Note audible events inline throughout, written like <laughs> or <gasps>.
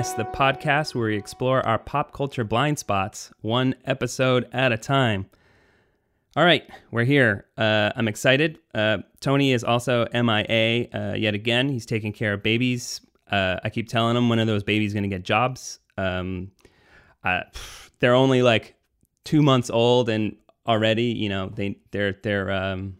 Miss? The podcast where we explore our pop culture blind spots, one episode at a time. All right, we're here. Uh, I'm excited. Uh, Tony is also MIA uh, yet again. He's taking care of babies. Uh, I keep telling him one of those babies going to get jobs? Um, they're only like two months old, and already, you know, they they're they're um,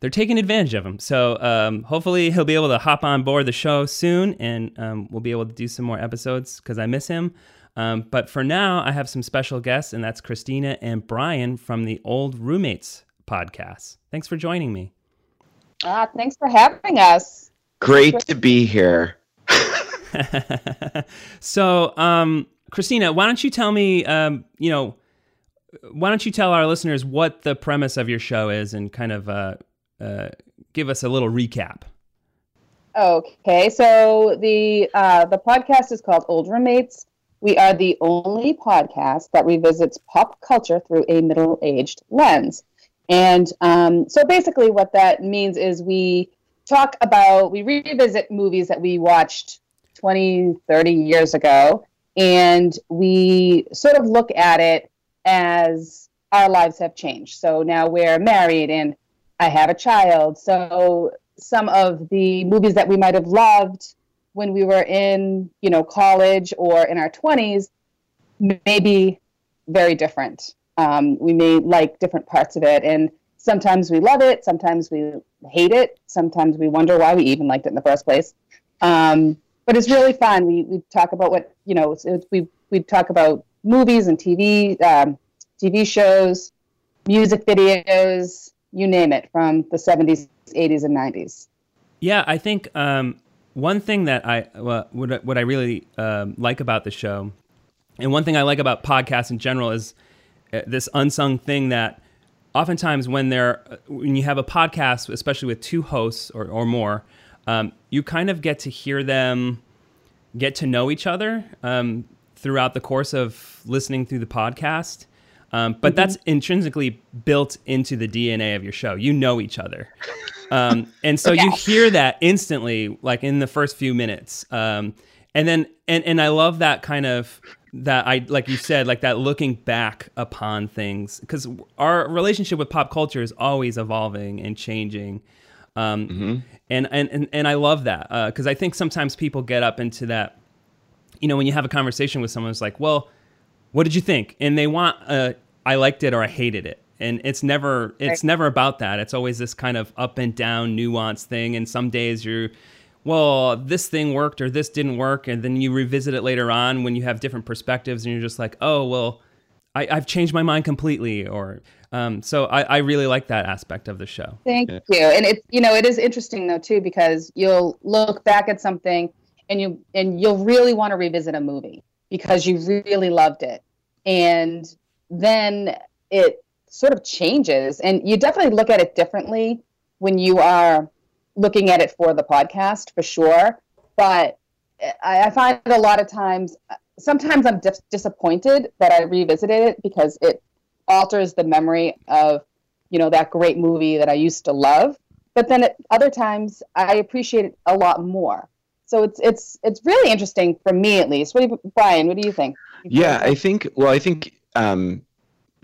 they're taking advantage of him. So um, hopefully he'll be able to hop on board the show soon, and um, we'll be able to do some more episodes because I miss him. Um, but for now, I have some special guests, and that's Christina and Brian from the Old Roommates podcast. Thanks for joining me. Ah, thanks for having us. Great to be here. <laughs> so, um, Christina, why don't you tell me, um, you know, why don't you tell our listeners what the premise of your show is and kind of uh, uh, give us a little recap? Okay, so the uh, the podcast is called Old Roommates. We are the only podcast that revisits pop culture through a middle aged lens. And um, so basically, what that means is we talk about, we revisit movies that we watched 20, 30 years ago, and we sort of look at it as our lives have changed. So now we're married and I have a child. So some of the movies that we might have loved when we were in, you know, college or in our 20s may be very different. Um, we may like different parts of it. And sometimes we love it, sometimes we hate it, sometimes we wonder why we even liked it in the first place. Um, but it's really fun. We, we talk about what, you know, we, we talk about movies and TV, um, TV shows, music videos, you name it, from the 70s, 80s, and 90s. Yeah, I think um, one thing that I well, what what I really um, like about the show, and one thing I like about podcasts in general is uh, this unsung thing that oftentimes when they're when you have a podcast, especially with two hosts or or more, um, you kind of get to hear them get to know each other um, throughout the course of listening through the podcast. Um, but mm-hmm. that's intrinsically built into the DNA of your show. You know each other. Um, and so you hear that instantly, like in the first few minutes. Um, and then, and, and I love that kind of, that I, like you said, like that looking back upon things. Because our relationship with pop culture is always evolving and changing. Um, mm-hmm. and, and, and, and I love that. Because uh, I think sometimes people get up into that, you know, when you have a conversation with someone who's like, well, what did you think? And they want, uh, I liked it or I hated it. And it's never it's never about that. It's always this kind of up and down nuance thing. And some days you're well this thing worked or this didn't work. And then you revisit it later on when you have different perspectives and you're just like oh well I, have changed my mind completely or um, so I, I, really like that aspect of the show. Thank yeah. you. And it's you know it is interesting though too because you'll look back at something and you and you'll really want to revisit a movie because you really loved it. And then it sort of changes and you definitely look at it differently when you are looking at it for the podcast for sure. But i, I find a lot of times sometimes i'm dis- disappointed that i revisited it because it alters the memory of you know that great movie that i used to love. But then at other times i appreciate it a lot more so it's it's it's really interesting for me at least what do you, brian what do you think yeah i think well i think um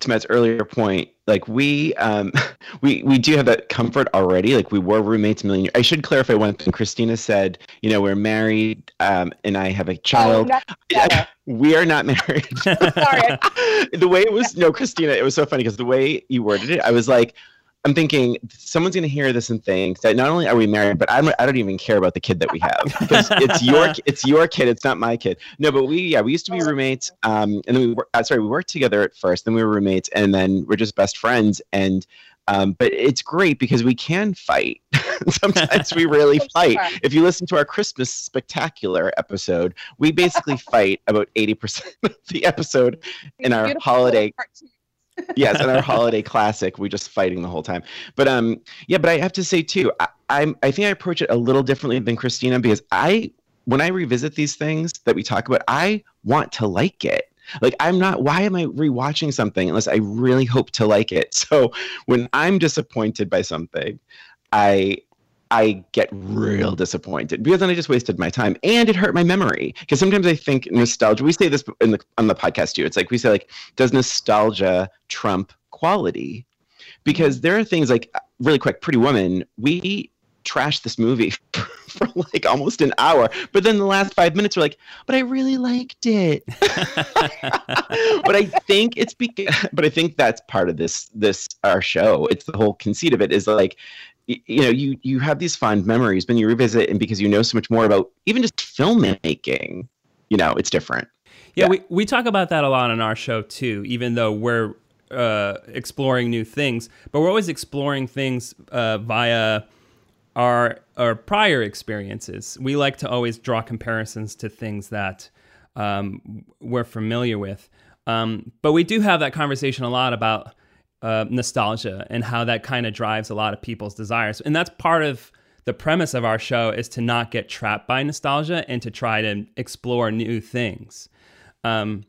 to Matt's earlier point, like we um, <laughs> we we do have that comfort already. Like we were roommates a million. Years. I should clarify one thing. Christina said, you know, we're married, um, and I have a child. Oh, <laughs> we are not married. <laughs> Sorry. the way it was, no, Christina, it was so funny because the way you worded it, I was like, I'm thinking someone's going to hear this and think that not only are we married, but I'm, I don't even care about the kid that we have <laughs> because it's your it's your kid, it's not my kid. No, but we yeah we used to be roommates, um, and then we were, uh, sorry we worked together at first, then we were roommates, and then we're just best friends. And um, but it's great because we can fight. <laughs> Sometimes we really <laughs> fight. If you listen to our Christmas spectacular episode, we basically fight about eighty percent of the episode in our holiday yes, and our holiday classic, we just fighting the whole time. But um, yeah, but I have to say too, I, I'm I think I approach it a little differently than Christina because I when I revisit these things that we talk about, I want to like it. Like I'm not why am I rewatching something unless I really hope to like it? <laughs> So when I'm disappointed by something, I I get real disappointed because then I just wasted my time and it hurt my memory. Because sometimes I think nostalgia. We say this in the on the podcast too. It's like we say like, does nostalgia trump quality? Because there are things like really quick, Pretty Woman. We trashed this movie <laughs> for like almost an hour, but then the last five minutes were like, but I really liked it. <laughs> but I think it's because, but I think that's part of this this our show. It's the whole conceit of it is like you know you you have these fond memories when you revisit and because you know so much more about even just filmmaking you know it's different. Yeah, yeah. we we talk about that a lot on our show too even though we're uh, exploring new things but we're always exploring things uh, via our our prior experiences. We like to always draw comparisons to things that um, we're familiar with. Um, but we do have that conversation a lot about uh, nostalgia and how that kind of drives a lot of people's desires. And that's part of the premise of our show is to not get trapped by nostalgia and to try to explore new things. Um,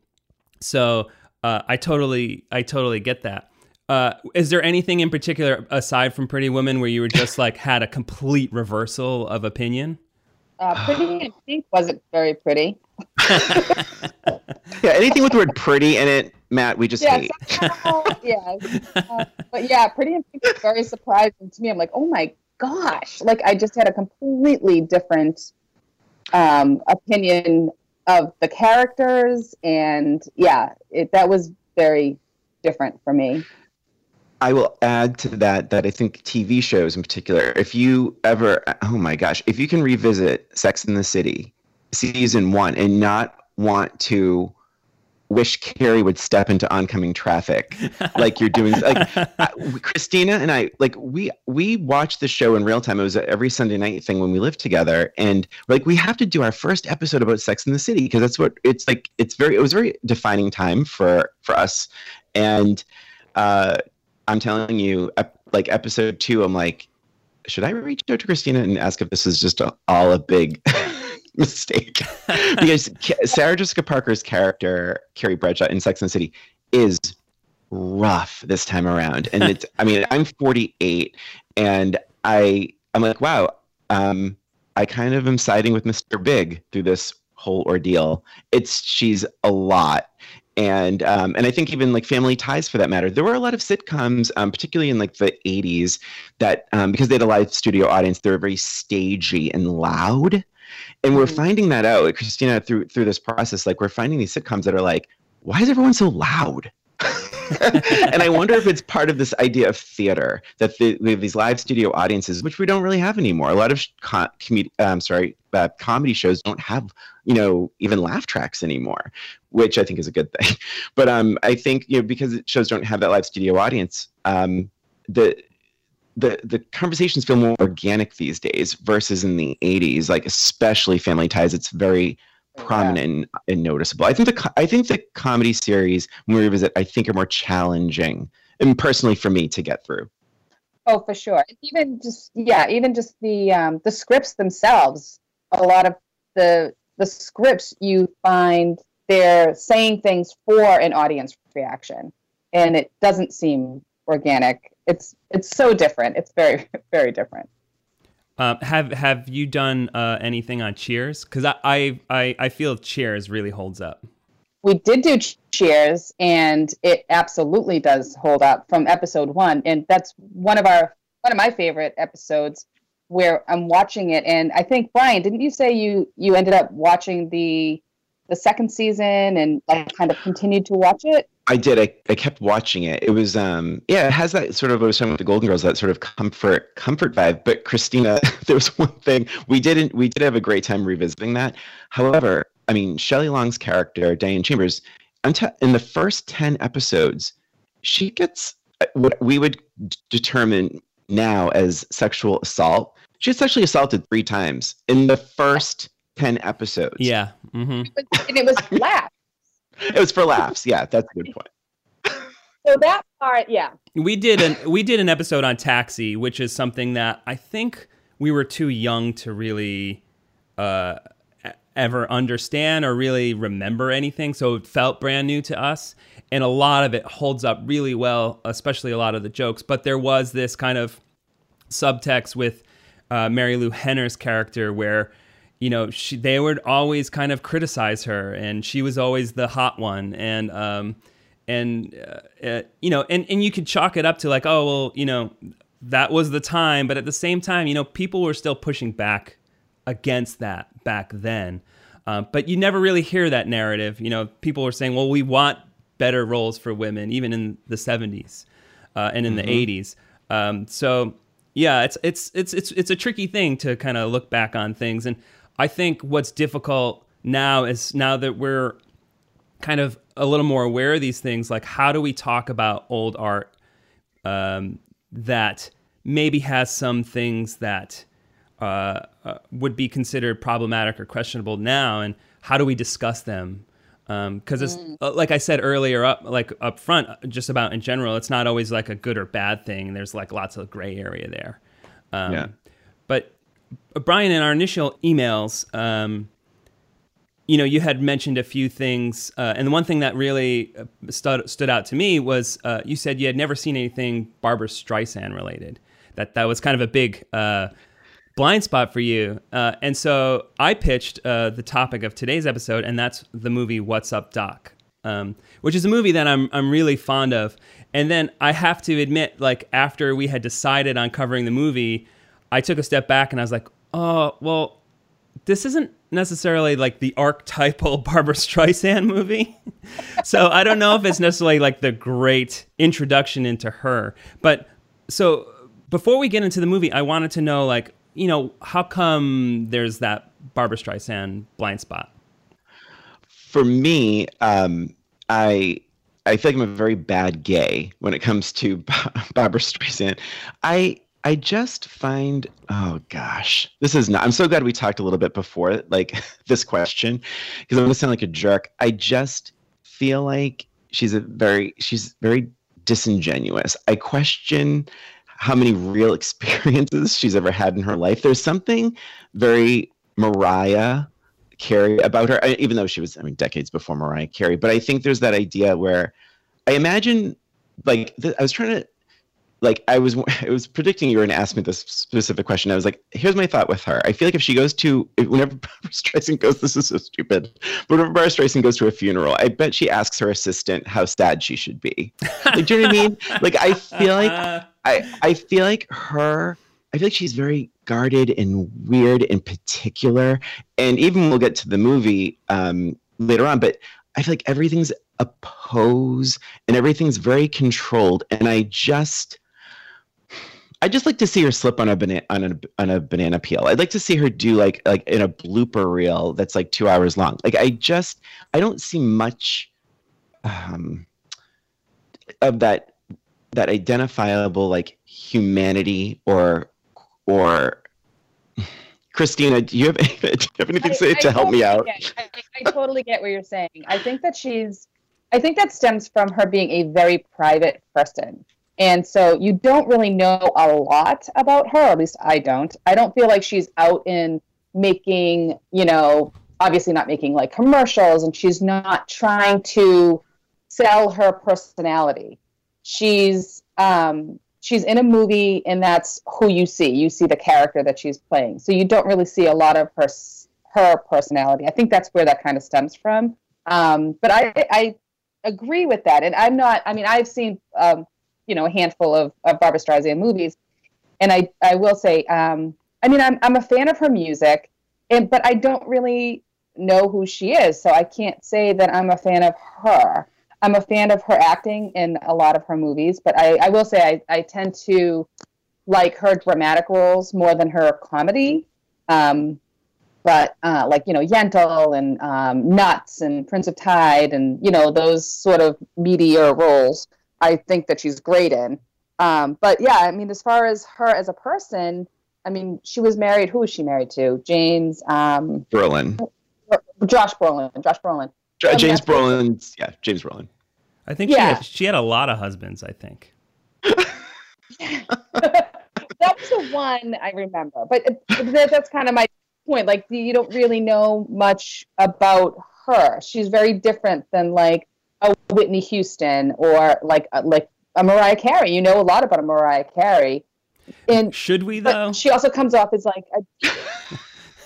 so uh, I totally, I totally get that. Uh, is there anything in particular aside from Pretty Woman where you were just like had a complete reversal of opinion? Uh, pretty in Pink wasn't very pretty. <laughs> <laughs> yeah, anything with the word "pretty" in it Matt, we just yeah, hate. <laughs> yeah, uh, but yeah, Pretty in Pink is very surprising to me. I'm like, oh my gosh! Like I just had a completely different um, opinion of the characters, and yeah, it, that was very different for me. I will add to that that I think TV shows in particular, if you ever, oh my gosh, if you can revisit Sex in the City season one and not want to wish Carrie would step into oncoming traffic like you're doing like <laughs> Christina and I like we we watched the show in real time. It was every Sunday night thing when we lived together. And like we have to do our first episode about Sex in the City because that's what it's like it's very it was a very defining time for for us. And uh I'm telling you like episode 2 I'm like should I reach out to Christina and ask if this is just a, all a big <laughs> mistake because Sarah Jessica Parker's character, Carrie Bradshaw in Sex and the City, is rough this time around. And it's, I mean, I'm 48 and I, I'm like, wow, um, I kind of am siding with Mr. Big through this whole ordeal. It's, she's a lot. And um, and I think even like Family Ties, for that matter, there were a lot of sitcoms, um, particularly in like the '80s, that um, because they had a live studio audience, they were very stagey and loud and we're mm-hmm. finding that out christina through through this process like we're finding these sitcoms that are like why is everyone so loud <laughs> and I wonder if it's part of this idea of theater that the, we have these live studio audiences, which we don't really have anymore. A lot of com- com- um, sorry, uh, comedy shows don't have, you know, even laugh tracks anymore, which I think is a good thing. <laughs> But um, I think you know because shows don't have that live studio audience, um, the the the conversations feel more organic these days versus in the 80s like especially family ties it's very prominent yeah. and, noticeable. I think the i think the comedy series when we revisit i think are more challenging and personally for me to get through. Oh for sure. Even just yeah even just the um the scripts themselves a lot of the the scripts you find they're saying things for an audience reaction and it doesn't seem organic it's it's so different. It's very <laughs> very different. Uh, have have you done uh, anything on Cheers? Because I, I, I I feel Cheers really holds up. We did do Cheers, and it absolutely does hold up from episode one, and that's one of our one of my favorite episodes where I'm watching it, and I think Brian, didn't you say you you ended up watching the the second season and like kind of continued to watch it? I did. I, I kept watching it. It was um yeah, it has that sort of what I was talking with the Golden Girls, that sort of comfort comfort vibe. But Christina, <laughs> there was one thing we didn't we did have a great time revisiting that. However, I mean Shelley Long's character, Diane Chambers, until in the first ten episodes, she gets uh, what we would determine now as sexual assault. She gets sexually assaulted three times in the first ten episodes. Yeah. Mm-hmm. And it was laughs. it was for laughs. Yeah, that's a good point. So that part, yeah. We did an we did an episode on Taxi, which is something that I think we were too young to really uh, ever understand or really remember anything. So it felt brand new to us. And a lot of it holds up really well, especially a lot of the jokes. But there was this kind of subtext with uh, Marilu Henner's character, where you know she, they would always kind of criticize her, and she was always the hot one, and um, and uh, uh, you know, and and you could chalk it up to like, oh well, you know, that was the time, but at the same time, you know, people were still pushing back against that back then. Uh, but you never really hear that narrative. You know, people were saying, well, we want better roles for women, even in the 70s uh, and in mm-hmm. the 80s. Um, so yeah, it's it's it's it's it's a tricky thing to kind of look back on things, and I think what's difficult now is now that we're kind of a little more aware of these things, like how do we talk about old art um, that maybe has some things that uh, uh, would be considered problematic or questionable now, and how do we discuss them? Because um, it's mm. uh, like I said earlier, up like up front, uh, just about in general, it's not always like a good or bad thing. There's like lots of gray area there. Um, yeah. Uh, Brian, in our initial emails, um, you know, you had mentioned a few things, uh, and the one thing that really stood stood out to me was uh, you said you had never seen anything Barbra Streisand related. That that was kind of a big uh, blind spot for you. Uh, and so I pitched uh, the topic of today's episode, and that's the movie What's Up, Doc, um, which is a movie that I'm I'm really fond of. And then I have to admit, like after we had decided on covering the movie, I took a step back and I was like, oh well, this isn't necessarily like the archetypal <laughs> Barbra Streisand movie. <laughs> so I don't know if it's necessarily like the great introduction into her. But so before we get into the movie, I wanted to know like, you know, how come there's that Barbra Streisand blind spot? For me, um, I I feel like I'm a very bad gay when it comes to <laughs> Barbra Streisand. I I just find, oh gosh, this is not. I'm so glad we talked a little bit before, like <laughs> this question, because I'm gonna sound like a jerk. I just feel like she's a very, she's very disingenuous. I question how many real <laughs> experiences she's ever had in her life. There's something very Mariah Carey about her, even though she was, I mean, decades before Mariah Carey. But I think there's that idea where I imagine, like, I was trying to like I was <laughs> I was predicting you were going to ask me this specific question. I was like, here's my thought with her. I feel like if she goes to if, whenever <laughs> Barbra Streisand goes, <laughs> this is so stupid. But whenever Barbra Streisand goes to a funeral, I bet she asks her assistant how sad she should be. Like, do you know what I mean? Like I feel like I I feel like her. I feel like she's very guarded and weird in particular. And even we'll get to the movie um, later on, but I feel like everything's a pose and everything's very controlled. And I just I just like to see her slip on a banana on a on a banana peel. I'd like to see her do like like in a blooper reel that's like two hours long. Like I just I don't see much um, of that that identifiable like humanity or or Christina, do you have, <laughs> do you have anything to say I, to I help me out? I, I totally get what you're saying. I think that she's, I think that stems from her being a very private person. And so you don't really know a lot about her, at least I don't. I don't feel like she's out in making, you know, obviously not making like commercials and she's not trying to sell her personality. She's um she's in a movie and that's who you see. You see the character that she's playing. So you don't really see a lot of her her personality. I think that's where that kind of stems from. Um, but I I agree with that. And I'm not I mean I've seen um, you know a handful of, of Barbra Streisand movies, and I I will say um, I mean I'm I'm a fan of her music, and but I don't really know who she is, so I can't say that I'm a fan of her. I'm a fan of her acting in a lot of her movies, but I, I will say I, I tend to like her dramatic roles more than her comedy. Um, but uh, like you know Yentl and um, Nuts and Prince of Tide and you know those sort of meatier roles. I think that she's great in. Um, but yeah, I mean, as far as her as a person, I mean, she was married. Who was she married to? James um, Brolin. Josh Brolin. Josh Brolin. J- James Brolin. Yeah, James Brolin. I think yeah. she, had, she had a lot of husbands. I think. <laughs> <laughs> that was the one I remember, but that's kind of my point. Like, you don't really know much about her. She's very different than like a Whitney Houston or like a, like a Mariah Carey. You know a lot about a Mariah Carey. And should we though? she also comes off as like, a,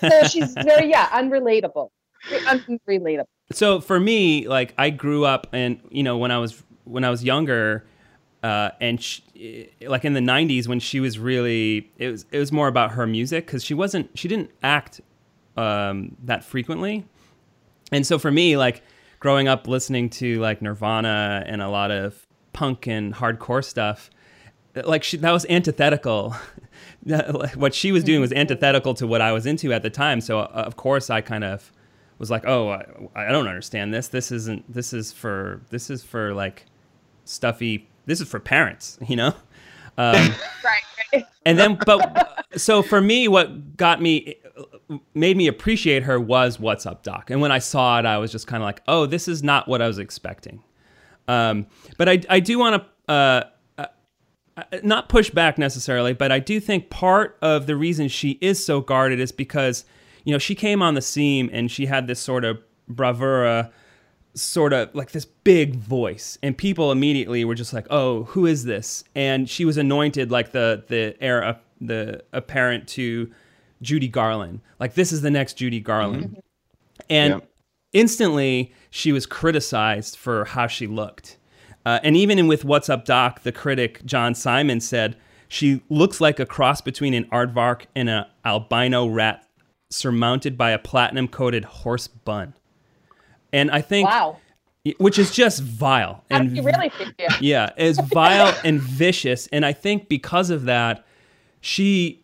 <laughs> so she's very yeah unrelatable, unrelatable. So for me, like I grew up, and you know, when I was when I was younger, uh, and she, like in the '90s, when she was really, it was it was more about her music because she wasn't, she didn't act um, that frequently, and so for me, like growing up listening to like Nirvana and a lot of punk and hardcore stuff, like she, that was antithetical. <laughs> what she was doing was antithetical to what I was into at the time. So uh, of course I kind of was like, oh, I, I don't understand this. This isn't. This is for. This is for like stuffy. This is for parents, <laughs> you know. Um, <laughs> right. and then, but so for me, what got me made me appreciate her was "What's Up, Doc." And when I saw it, I was just kind of like, "Oh, this is not what I was expecting." Um, but I, I do want to uh, uh, not push back necessarily, but I do think part of the reason she is so guarded is because you know she came on the scene and she had this sort of bravura sort of like this big voice and people immediately were just like oh who is this and she was anointed like the the heir the apparent to Judy Garland. Like this is the next Judy Garland. Mm-hmm. And yeah. instantly she was criticized for how she looked. Uh, and even in with What's Up Doc, the critic John Simon said she looks like a cross between an aardvark and an albino rat surmounted by a platinum coated horse bun. And I think wow. Which is just vile and really think, yeah. yeah, is vile and vicious. And I think because of that, she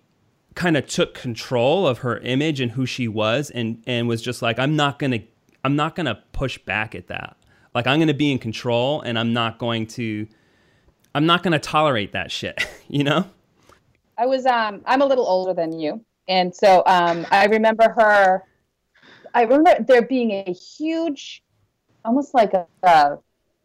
kind of took control of her image and who she was and and was just like I'm not going to I'm not going to push back at that. Like I'm going to be in control and I'm not going to I'm not going to tolerate that shit, <laughs> you know? I was um I'm a little older than you. And so um I remember her I remember there being a huge almost like a,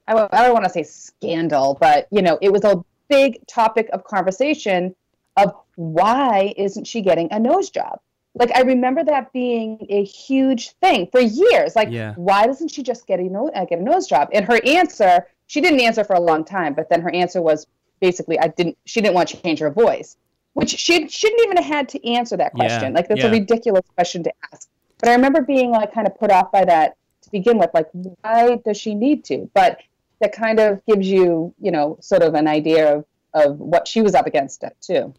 I don't want to say scandal, but you know, it was a big topic of conversation of why isn't she getting a nose job? Like I remember that being a huge thing for years. Like yeah. why doesn't she just get a nose uh, get a nose job? And her answer, she didn't answer for a long time, but then her answer was basically I didn't she didn't want to change her voice, which she shouldn't even have had to answer that question. Yeah. Like that's yeah. a ridiculous question to ask. But I remember being like kind of put off by that to begin with. Like why does she need to? But that kind of gives you, you know, sort of an idea of of what she was up against it too.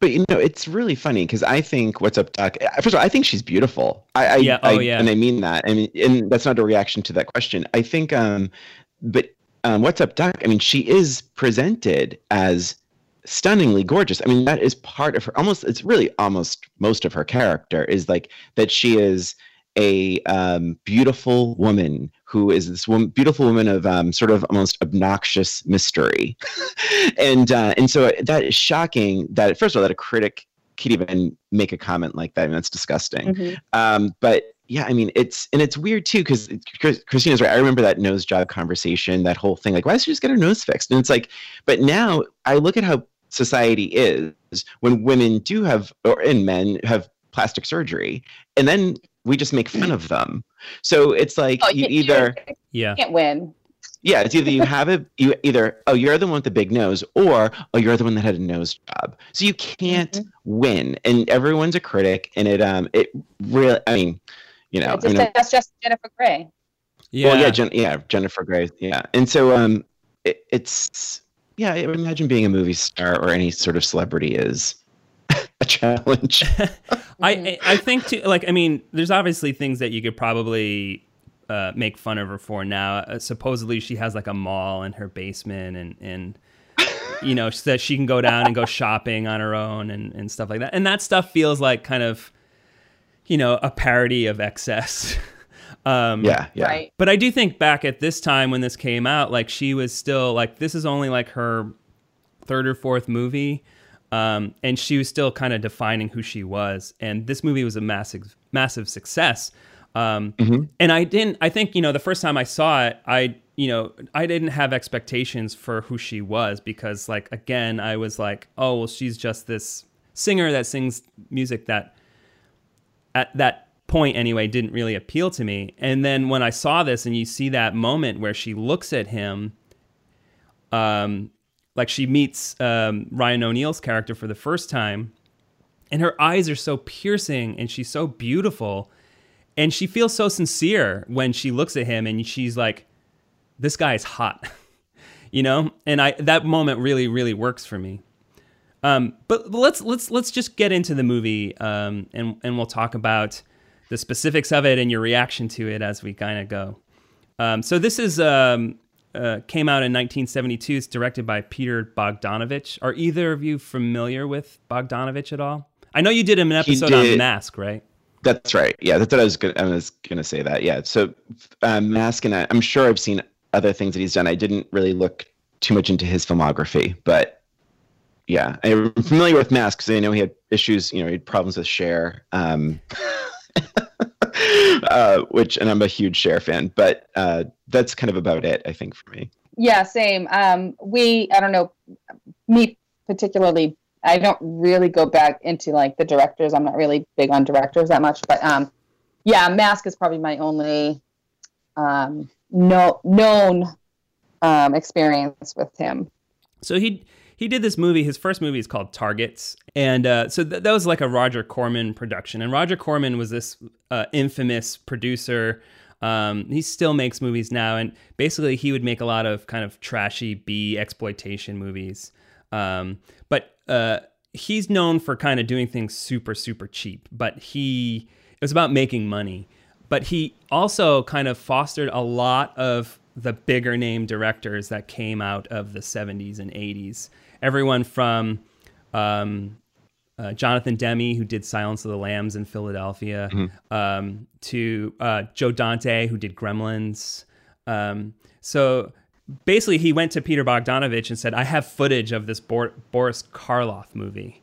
But you know, it's really funny because I think what's up, Doc. First of all, I think she's beautiful. I, I yeah, oh I, yeah, and I mean that. I mean, and that's not a reaction to that question. I think, um, but um, what's up, Doc? I mean, she is presented as stunningly gorgeous. I mean, that is part of her. Almost, it's really almost most of her character is like that. She is a um, beautiful woman who is this woman, beautiful woman of um, sort of almost obnoxious mystery, <laughs> and uh, and so that is shocking. That first of all, that a critic could even make a comment like that. I mean, that's disgusting. Mm-hmm. Um, but yeah, I mean, it's and it's weird too because Christina's right. I remember that nose job conversation, that whole thing. Like, why does she just get her nose fixed? And it's like, but now I look at how society is when women do have or and men have plastic surgery and then we just make fun of them. So it's like oh, you, either yeah can't win. Yeah, it's either you <laughs> have it, you either oh you're the one with the big nose, or oh you're the one that had a nose job. So you can't mm-hmm. win, and everyone's a critic, and it um it really I mean, you know, just, I mean, that's just Jennifer Grey. Yeah, well, yeah, Jen, yeah, Jennifer Grey, yeah, and so um it, it's yeah, I imagine being a movie star or any sort of celebrity is <laughs> a challenge. <laughs> I I think too. Like I mean, there's obviously things that you could probably uh, make fun of her for now. Uh, supposedly, she has like a mall in her basement, and and you know that she can go down and go shopping on her own and and stuff like that. And that stuff feels like kind of you know a parody of excess. <laughs> Um, yeah, yeah. Right. But I do think back at this time when this came out, like she was still like this is only like her third or fourth movie. Um, and she was still kind of defining who she was. And this movie was a massive, massive success. Um, mm-hmm. And I didn't. I think you know the first time I saw it, I you know I didn't have expectations for who she was because like again I was like, oh well, she's just this singer that sings music that at that point anyway didn't really appeal to me. And then when I saw this and you see that moment where she looks at him, um, like she meets um, Ryan O'Neal's character for the first time, and her eyes are so piercing and she's so beautiful, and she feels so sincere when she looks at him and she's like, "This guy's hot," <laughs> you know. And I that moment really really works for me. Um, but let's let's let's just get into the movie, um, and and we'll talk about the specifics of it and your reaction to it as we kind of go. Um, so this is um, uh, came out in 1972. It's directed by Peter Bogdanovich. Are either of you familiar with Bogdanovich at all? I know you did an episode on Mask, right? That's right. Yeah, that's what I was gonna. I was gonna say that. Yeah. So um, Mask, and I, I'm sure I've seen other things that he's done. I didn't really look too much into his filmography, but yeah, I'm familiar with Mask because I know he had issues. You know, he had problems with Cher, um, <laughs> <laughs> uh, which, and I'm a huge Cher fan. But uh, that's kind of about it, I think, for me. Yeah, same. Um, we, I don't know, me particularly. I don't really go back into like the directors. I'm not really big on directors that much, but um, yeah, Mask is probably my only um, no known um, experience with him. So he he did this movie. His first movie is called Targets, and uh, so th- that was like a Roger Corman production. And Roger Corman was this uh, infamous producer. Um, he still makes movies now, and basically he would make a lot of kind of trashy B exploitation movies. Um, but uh, he's known for kind of doing things super super cheap. But he it was about making money. But he also kind of fostered a lot of the bigger name directors that came out of the 70s and 80s everyone from um, uh, Jonathan Demme, who did Silence of the Lambs in Philadelphia, mm-hmm. um, to uh, Joe Dante, who did Gremlins. Um, so basically, he went to Peter Bogdanovich and said, I have footage of this Bor- Boris Karloff movie.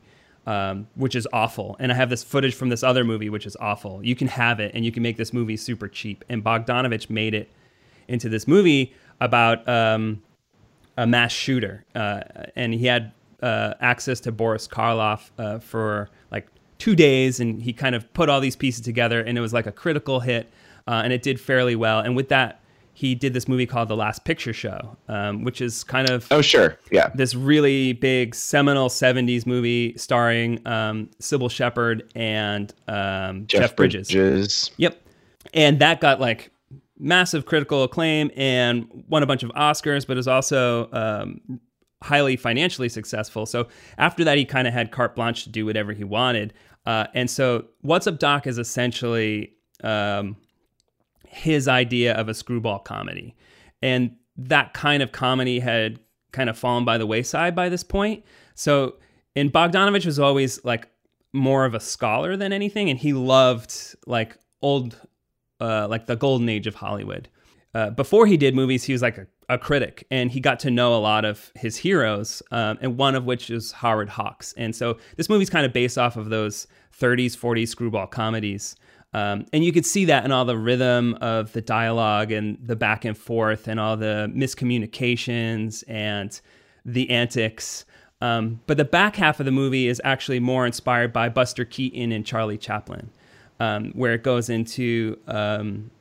Um, which is awful. And I have this footage from this other movie, which is awful. You can have it, and you can make this movie super cheap. And Bogdanovich made it into this movie about um, a mass shooter, uh, and he had uh, access to Boris Karloff uh, for like two days, and he kind of put all these pieces together, and it was like a critical hit, uh, and it did fairly well. And with that, he did this movie called The Last Picture Show, um, which is kind of oh sure, yeah, this really big seminal '70s movie starring um, Cybill Shepherd and um, Jeff, Jeff Bridges. Bridges. Yep, and that got like massive critical acclaim and won a bunch of Oscars, but is also um, highly financially successful. So after that, he kind of had carte blanche to do whatever he wanted. Uh, and so What's Up Doc is essentially um, his idea of a screwball comedy. And that kind of comedy had kind of fallen by the wayside by this point. So, and Bogdanovich was always like more of a scholar than anything, and he loved like old uh, like the golden age of Hollywood. Uh, before he did movies, he was like a, a, critic, and he got to know a lot of his heroes, um, and one of which is Howard Hawks. And so this movie's kind of based off of those 30s, 40s screwball comedies. Um, and you could see that in all the rhythm of the dialogue and the back and forth and all the miscommunications and the antics. Um, but the back half of the movie is actually more inspired by Buster Keaton and Charlie Chaplin um, where it goes into um,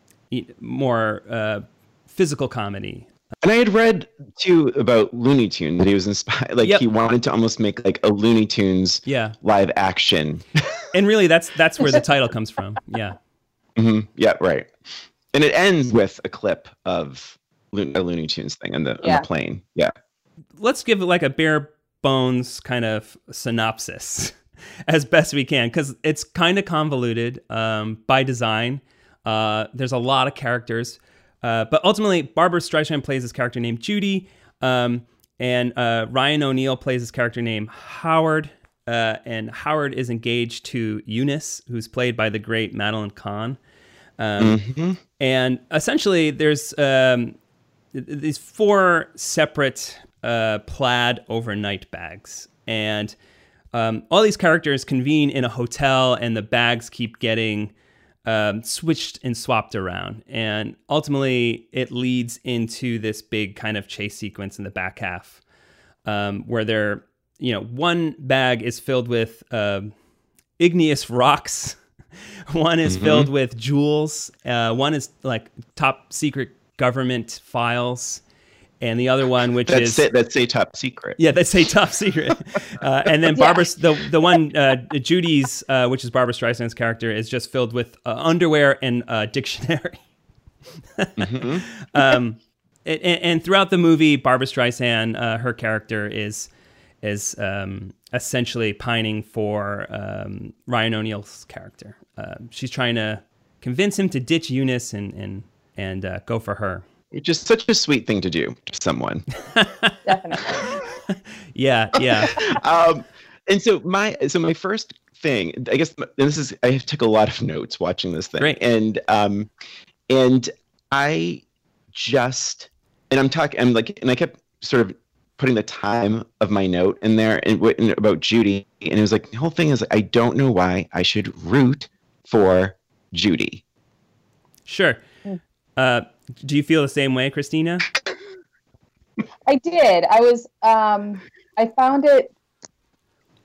more uh, physical comedy. And I had read too about Looney Tunes that he was inspired, <laughs> like yep. he wanted to almost make like a Looney Tunes yeah. live action. <laughs> and really, that's that's where the title comes from. Yeah. Mm-hmm. Yeah. Right. And it ends with a clip of a Looney Tunes thing on the, yeah. on the plane. Yeah. Let's give it like a bare bones kind of synopsis <laughs> <laughs> as best we can because it's kind of convoluted um, by design. Uh, there's a lot of characters, uh, but ultimately, Barbra Streisand plays this character named Judy, um, and uh, Ryan O'Neal plays this character named Howard. Uh, and Howard is engaged to Eunice, who's played by the great Madeline Kahn. Um, mm-hmm. And essentially, there's um, these four separate uh, plaid overnight bags, and um, all these characters convene in a hotel, and the bags keep getting um, switched and swapped around. And ultimately, it leads into this big kind of chase sequence in the back half um, where they're, you know, one bag is filled with uh, igneous rocks, <laughs> one is mm-hmm. filled with jewels, uh, one is like top secret government files. And the other one which that's is it, that's a top secret. yeah, that's a top secret. <laughs> Uh, and then Barbra, the the one uh, Judy's, uh, which is Barbra Streisand's character, is just filled with uh, underwear and uh, dictionary. Mm-hmm. <laughs> um, and, and throughout the movie, Barbra Streisand, uh, her character is is um, essentially pining for um, Ryan O'Neal's character. Uh, she's trying to convince him to ditch Eunice and and and uh, go for her. Which is such a sweet thing to do to someone. <laughs> Definitely. <laughs> Yeah, yeah. <laughs> um, and so my so my first thing, I guess and this is I took a lot of notes watching this thing, Great. and um, and I just and I'm talking, I'm like, and I kept sort of putting the time of my note in there and, wh- and about Judy, and it was like the whole thing is I don't know why I should root for Judy. Sure. Uh, do you feel the same way, Christina? I did. I was. Um, I found it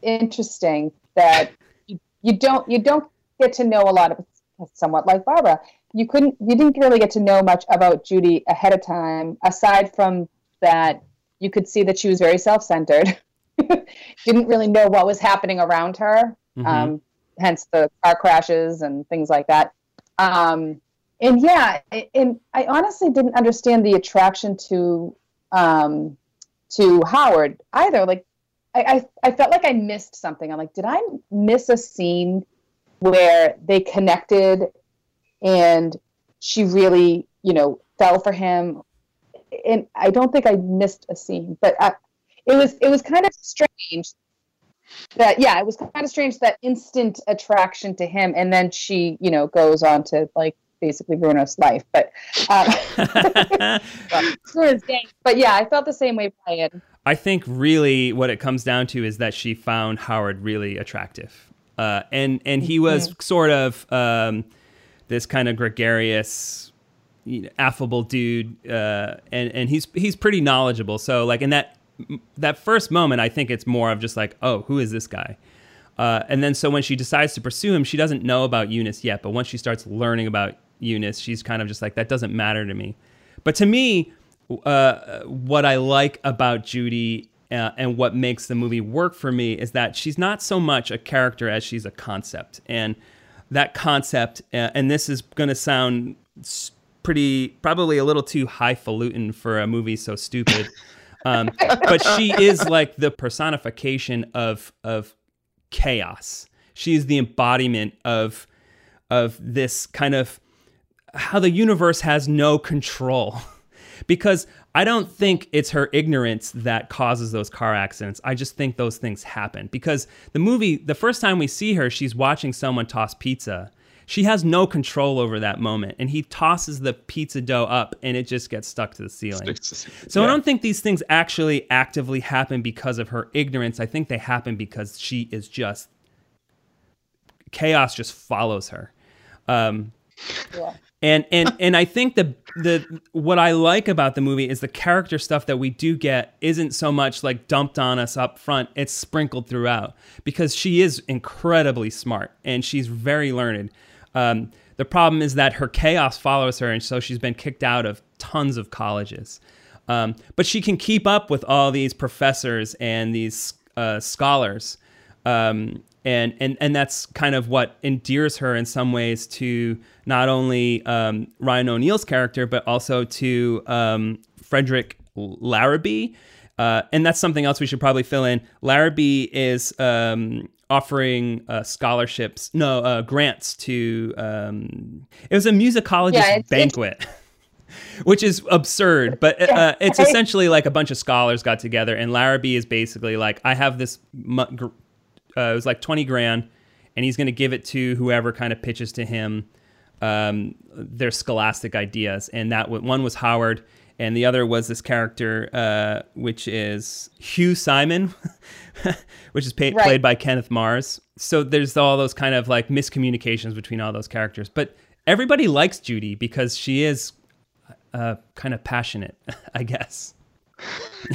interesting that you, you don't you don't get to know a lot of somewhat like Barbra. You couldn't. You didn't really get to know much about Judy ahead of time, aside from that. You could see that she was very self-centered. <laughs> didn't really know what was happening around her. Mhm. Um, hence the car crashes and things like that. Um, and yeah, and I honestly didn't understand the attraction to um, to Howard either. Like, I, I I felt like I missed something. I'm like, did I miss a scene where they connected and she really, you know, fell for him? And I don't think I missed a scene, but I, it was it was kind of strange that yeah, it was kind of strange that instant attraction to him, and then she, you know, goes on to like basically his life. But um, <laughs> <laughs> ruin. But yeah, I felt the same way, Brian. I think really what it comes down to is that she found Howard really attractive, uh, and and he was sort of um, this kind of gregarious, you know, affable dude, uh, and and he's he's pretty knowledgeable. So like in that that first moment, I think it's more of just like, oh, who is this guy? Uh, and then so when she decides to pursue him, she doesn't know about Eunice yet. But once she starts learning about Eunice, she's kind of just like, that doesn't matter to me. But to me, uh, what I like about Judy uh, and what makes the movie work for me is that she's not so much a character as she's a concept. And that concept, uh, and this is going to sound pretty, probably a little too highfalutin for a movie so stupid. <laughs> Um, but she is like the personification of of chaos. She is the embodiment of of this kind of how the universe has no control. <laughs> because I don't think it's her ignorance that causes those car accidents. I just think those things happen. Because the movie, the first time we see her, she's watching someone toss pizza. She has no control over that moment. And he tosses the pizza dough up and it just gets stuck to the ceiling. So I don't think these things actually actively happen because of her ignorance. I think they happen because she is just chaos just follows her. Um, Yeah. And and <laughs> and I think the the what I like about the movie is the character stuff that we do get isn't so much like dumped on us up front. It's sprinkled throughout because she is incredibly smart and she's very learned. Um, the problem is that her chaos follows her, and so she's been kicked out of tons of colleges. Um, but she can keep up with all these professors and these uh, scholars. Um, and, and, and that's kind of what endears her in some ways to not only um, Ryan O'Neal's character, but also to um, Frederick Larrabee. Uh, and that's something else we should probably fill in. Larrabee is um, offering uh, scholarships, no, uh, grants to. Um, it was a musicologist Yeah, banquet. <laughs> Which is absurd, but uh, it's essentially like a bunch of scholars got together, and Larrabee is basically like, I have this, mu- uh, it was like 20 grand, and he's going to give it to whoever kind of pitches to him um, their scholastic ideas. And that one was Howard, and the other was this character, uh, which is Hugh Simon, <laughs> which is pa- Right. played by Kenneth Mars. So there's all those kind of like miscommunications between all those characters. But everybody likes Judy because she is uh, kind of passionate, <laughs> I guess.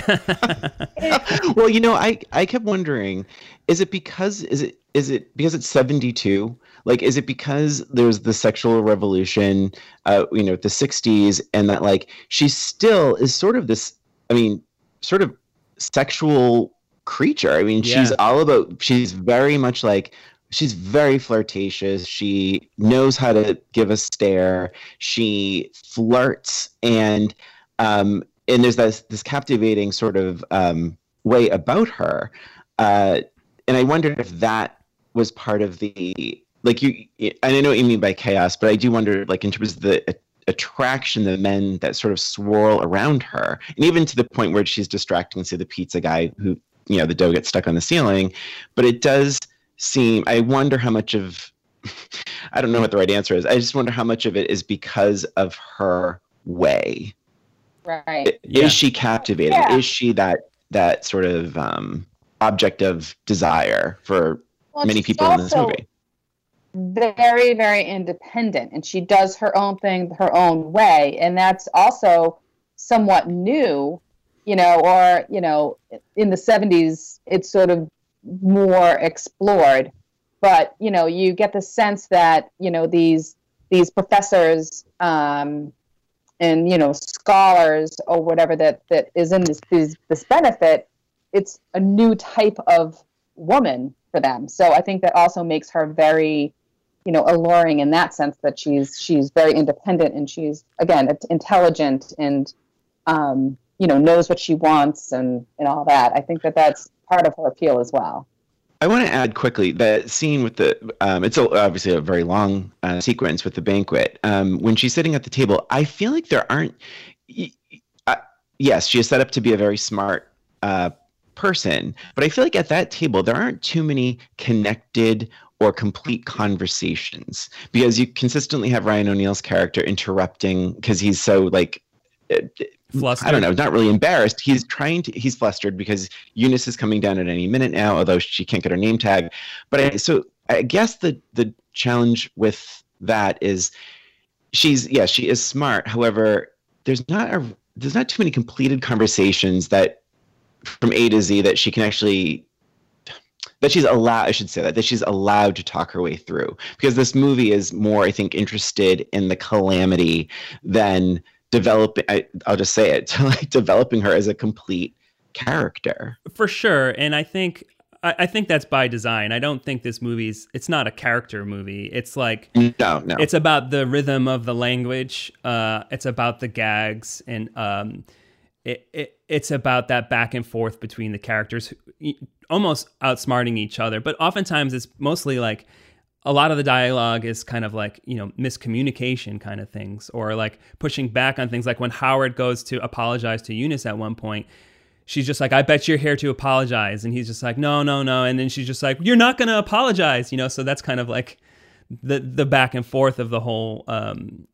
<laughs> well, you know, I I kept wondering, is it because is it is it because it's seventy two? Like, is it because there's the sexual revolution, uh, you know, the '60s, and that like she still is sort of this I mean, sort of sexual creature. I mean, she's all about. She's very much like. She's very flirtatious. She knows how to give a stare. She flirts, and um, and there's this this captivating sort of um, way about her. Uh, and I wondered if that was part of the like you. I know what you mean by chaos, but I do wonder, like in terms of the attraction, the men that sort of swirl around her, and even to the point where she's distracting, say, the pizza guy who you know the dough gets stuck on the ceiling. But it does seem. I wonder how much of. <laughs> I don't know what the right answer is. I just wonder how much of it is because of her way. Right. Yeah. Is she captivating? Yeah. Is she that that sort of um, object of desire for Well, many people in this movie? Very, very independent, and she does her own thing her own way, and that's also somewhat new, you know. Or you know, in the '70s, it's sort of more explored, but you know, you get the sense that you know these these professors um, and you know scholars or whatever that that is in this this, this benefit, it's a new type of woman for them. So I think that also makes her very, you know, alluring in that sense that she's she's very independent and she's again intelligent and um, you know knows what she wants and and all that. I think that that's part of her appeal as well. I want to add quickly that scene with the um, it's a, obviously a very long uh, sequence with the banquet. Um, when she's sitting at the table, I feel like there aren't. Uh, yes, she is set up to be a very smart uh, person, but I feel like at that table there aren't too many connected or complete conversations because you consistently have Ryan O'Neal's character interrupting because he's so like. Flustered. I don't know, not really embarrassed. He's trying to, he's flustered because Eunice is coming down at any minute now, although she can't get her name tag. But I, so I guess the, the challenge with that is she's, yeah, she is smart. However, there's not a, there's not too many completed conversations that from A to Z that she can actually that she's allowed i should say that that she's allowed to talk her way through because this movie is more i think interested in the calamity than developing I, i'll just say it <laughs> like developing her as a complete character. For sure and i think I, I think that's by design. I don't think this movie's it's not a character movie. It's like no no. it's about the rhythm of the language uh it's about the gags and um it, it it's about that back and forth between the characters almost outsmarting each other but oftentimes it's mostly like a lot of the dialogue is kind of like you know miscommunication kind of things or like pushing back on things. Like when howard goes to apologize to eunice at one point she's just like i bet you're here to apologize. And he's just like no no no. And then she's just like you're not going to apologize you know? So that's kind of like the the back and forth of the whole um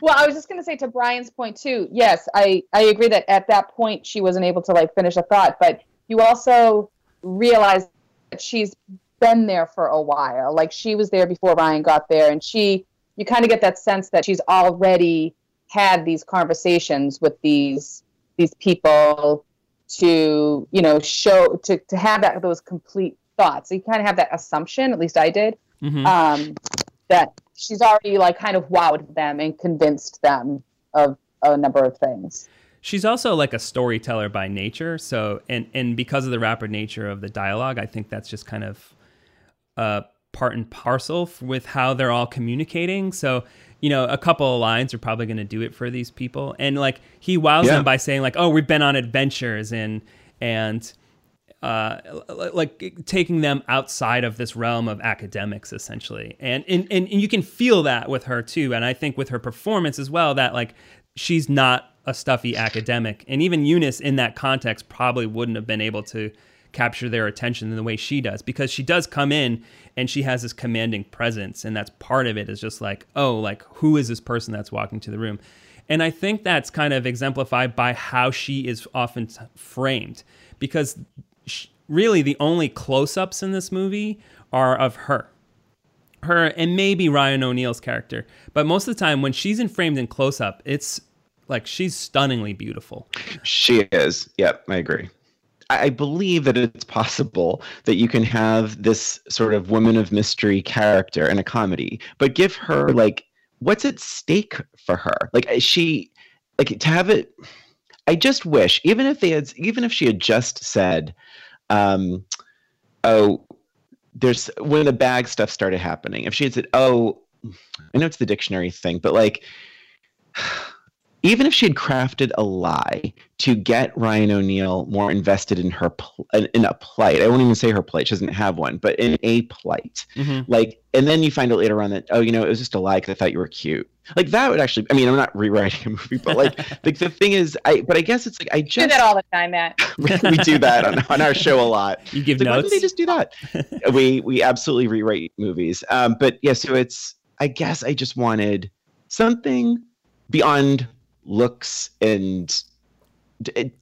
Well, I was just going to say to Brian's point too. Yes, I I agree that at that point she wasn't able to like finish a thought, but you also realize that she's been there for a while. Like she was there before Ryan got there, and she you kind of get that sense that she's already had these conversations with these these people to you know show to to have that those complete thoughts. So you kind of have that assumption. At least I did mhm. um, that she's already like kind of wowed them and convinced them of a number of things. she's also like a storyteller by nature so and and because of the rapid nature of the dialogue i think that's just kind of uh part and parcel with how they're all communicating. So you know a couple of lines are probably going to do it for these people. And like he wows Yeah. them by saying like oh we've been on adventures and and uh, like taking them outside of this realm of academics essentially. And, and and and you can feel that with her too. And i think with her performance as well that like she's not a stuffy academic. And even eunice in that context probably wouldn't have been able to capture their attention in the way she does because she does come in and she has this commanding presence and that's part of it is just like oh like who is this person that's walking to the room and i think that's kind of exemplified by how she is often framed because sh- really the only close-ups in this movie are of her her and maybe Ryan O'Neal's character. But most of the time when she's in framed in close up, it's like she's stunningly beautiful. She is. Yep, I agree. I believe that it's possible that you can have this sort of woman of mystery character in a comedy, but give her like what's at stake for her? Like she like to have it I just wish, even if they had, even if she had just said, um, "Oh, there's when the bag stuff started happening." If she had said, "Oh, I know it's the dictionary thing, but like." Even if she had crafted a lie to get Ryan O'Neal more invested in her pl- in a plight, I won't even say her plight; she doesn't have one, but in a plight, mm-hmm. like, and then you find out later on that oh, you know, it was just a lie because I thought you were cute. Like that would actually. I mean, I'm not rewriting a movie, but like, <laughs> like the thing is, I. But I guess it's like I just do that all the time, Matt. <laughs> we, we, do that on, on our show a lot. You give like, notes. Why don't they just do that? <laughs> we we absolutely rewrite movies. Um, but yeah, so it's. I guess I just wanted something beyond looks and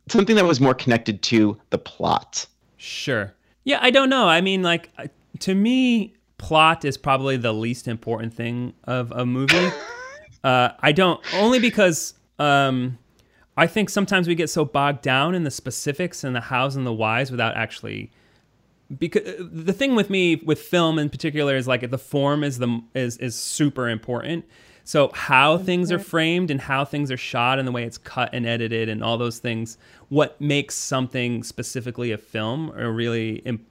something that was more connected to the plot. Sure. Yeah, I don't know. I mean, like to me, plot is probably the least important thing of a movie. <laughs> uh, I don't only because um, I think sometimes we get so bogged down in the specifics and the hows and the whys without actually. Because the thing with me with film in particular is like the form is the is is super important so how things are framed and how things are shot and the way it's cut and edited and all those things, what makes something specifically a film are really Im-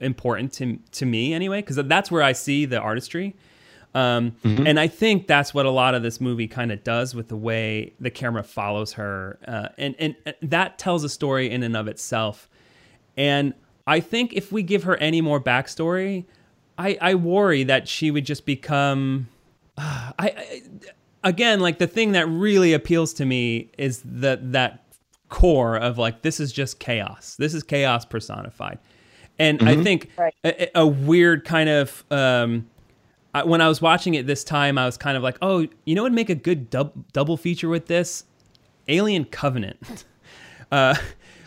important to to me anyway, because that's where I see the artistry. Um, mm-hmm. And I think that's what a lot of this movie kind of does with the way the camera follows her, uh, and and that tells a story in and of itself. And I think if we give her any more backstory, I, I worry that she would just become I, I again like the thing that really appeals to me is that that core of like this is just chaos. This is chaos personified. And mm-hmm. I think right. a, a, weird kind of um, I, when I was watching it this time, I was kind of like, oh, you know what would make a good dub- double feature with this? Alien Covenant. <laughs> uh,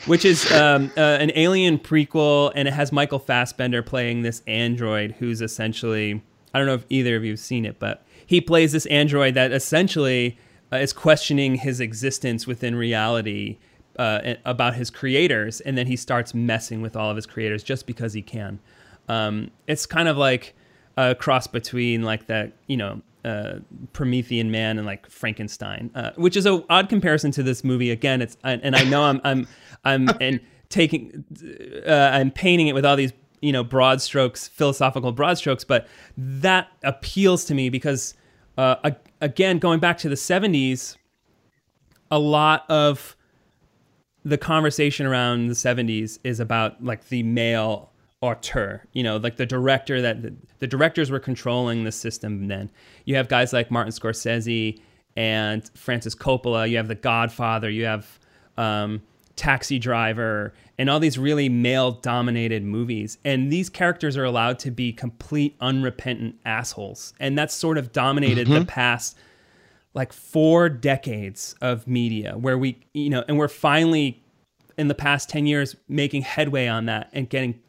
which is um, uh, an alien prequel, and it has Michael Fassbender playing this android who's essentially I don't know if either of you have seen it, but he plays this android that essentially uh, is questioning his existence within reality uh, about his creators, and then he starts messing with all of his creators just because he can. Um, it's kind of like a cross between like that, you know, uh, Promethean man and like Frankenstein, uh, which is an odd comparison to this movie. Again, it's and I know I'm I'm I'm <laughs> and taking uh, I'm painting it with all these you know broad strokes, philosophical broad strokes, but that appeals to me because uh, again, going back to the '70s, a lot of the conversation around the 70s is about like the male auteur you know like the director that the, the, directors were controlling the system then. You have guys like martin scorsese and francis coppola. You have the godfather. You have um, taxi driver and all these really male dominated movies. And these characters are allowed to be complete unrepentant assholes. And that's sort of dominated mm-hmm. the past like four decades of media where we, you know, and we're finally in the past 10 years making headway on that and getting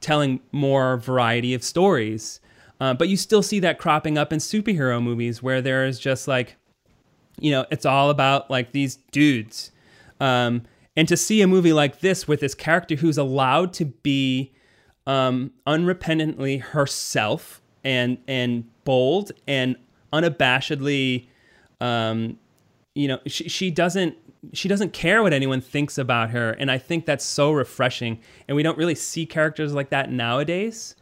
telling more variety of stories. Uh, but you still see that cropping up in superhero movies where there is just like, you know, it's all about like these dudes. Um, and to see a movie like this with this character who's allowed to be um, unrepentantly herself and and bold and unabashedly, um, you know, she, she doesn't she doesn't care what anyone thinks about her, and I think that's so refreshing. And we don't really see characters like that nowadays,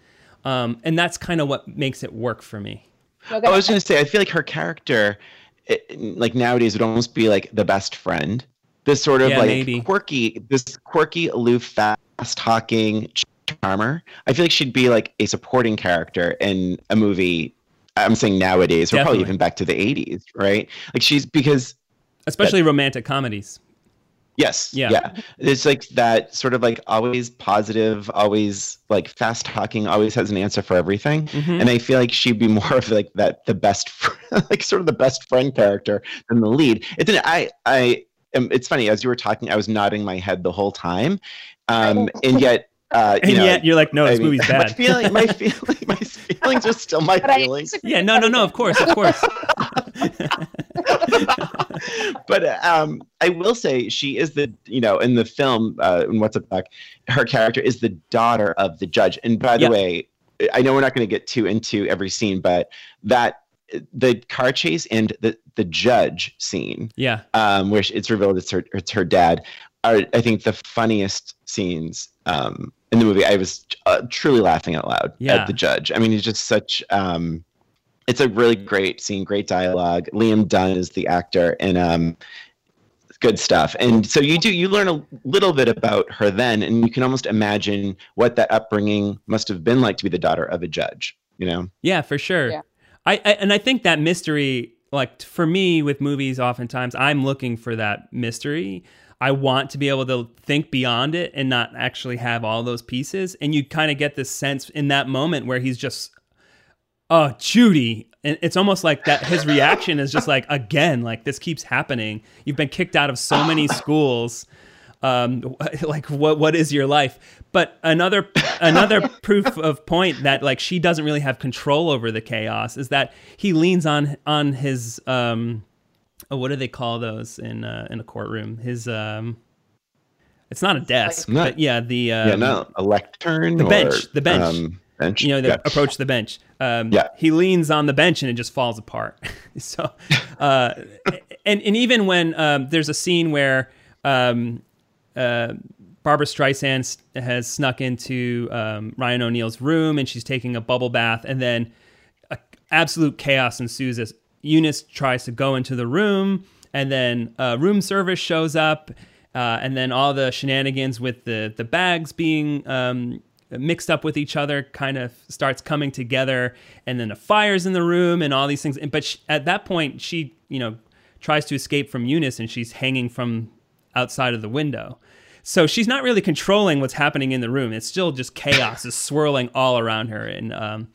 um, and that's kind of what makes it work for me. Okay. I was going to say, I feel like her character, it, like nowadays, would almost be like the best friend this sort of yeah, like maybe. quirky, this quirky, aloof, fast talking charmer. I feel like she'd be like a supporting character in a movie. I'm saying nowadays, or probably even back to the 80s, right? Like she's because, especially that, romantic comedies. Yes. Yeah. Yeah. It's like that sort of like always positive, always like fast talking, always has an answer for everything. Mm-hmm. And I feel like she'd be <laughs> more of like that, the best, <laughs> like sort of the best friend character than the lead. It's an, I, I, um, it's funny as you were talking, I was nodding my head the whole time, um, and yet. Uh, and know, yet you're like, no, this I movie's <laughs> bad. My, feeling, my, <laughs> feeling, my feelings are still my but feelings. Yeah, no, no, no. Of course, of course. <laughs> but um, I will say she is the you know in the film uh, in What's Up Doc, her character is the daughter of the judge. And by the way, I know we're not going to get too into every scene, but that the car chase and the the judge scene, Yeah. um, where it's revealed it's her it's her dad, are I think the funniest scenes um, in the movie. I was uh, truly laughing out loud Yeah. at the judge. I mean, he's just such. Um, it's a really great scene, great dialogue. Liam Dunn is the actor, and um, good stuff. And so you do you learn a little bit about her then, and you can almost imagine what that upbringing must have been like to be the daughter of a judge. You know, Yeah, for sure. Yeah. I, I and I think that mystery, like for me with movies, oftentimes I'm looking for that mystery. I want to be able to think beyond it and not actually have all those pieces. And you kind of get this sense in that moment where he's just, oh, Judy. And it's almost like that his reaction is just like, again, like this keeps happening. You've been kicked out of so many schools. Um, <laughs> like what what is your life? But another <laughs> another proof of point that like she doesn't really have control over the chaos is that he leans on on his um oh, what do they call those in uh, in a courtroom? His um it's not a desk, Not- but yeah, the um, yeah, not a lectern, the or, bench, the bench. um, bench. you know, they yeah. approach the bench. Um, Yeah. He leans on the bench and it just falls apart. <laughs> so, uh, and and even when um, there's a scene where um, uh, Barbra Streisand has snuck into um, Ryan O'Neal's room and she's taking a bubble bath, and then a, absolute chaos ensues as Eunice tries to go into the room, and then uh, room service shows up, uh, and then all the shenanigans with the the bags being um, mixed up with each other kind of starts coming together, and then the fires in the room and all these things. But sh at that point, she you know tries to escape from Eunice, and she's hanging from outside of the window. So she's not really controlling what's happening in the room. It's still just chaos is swirling all around her, and um,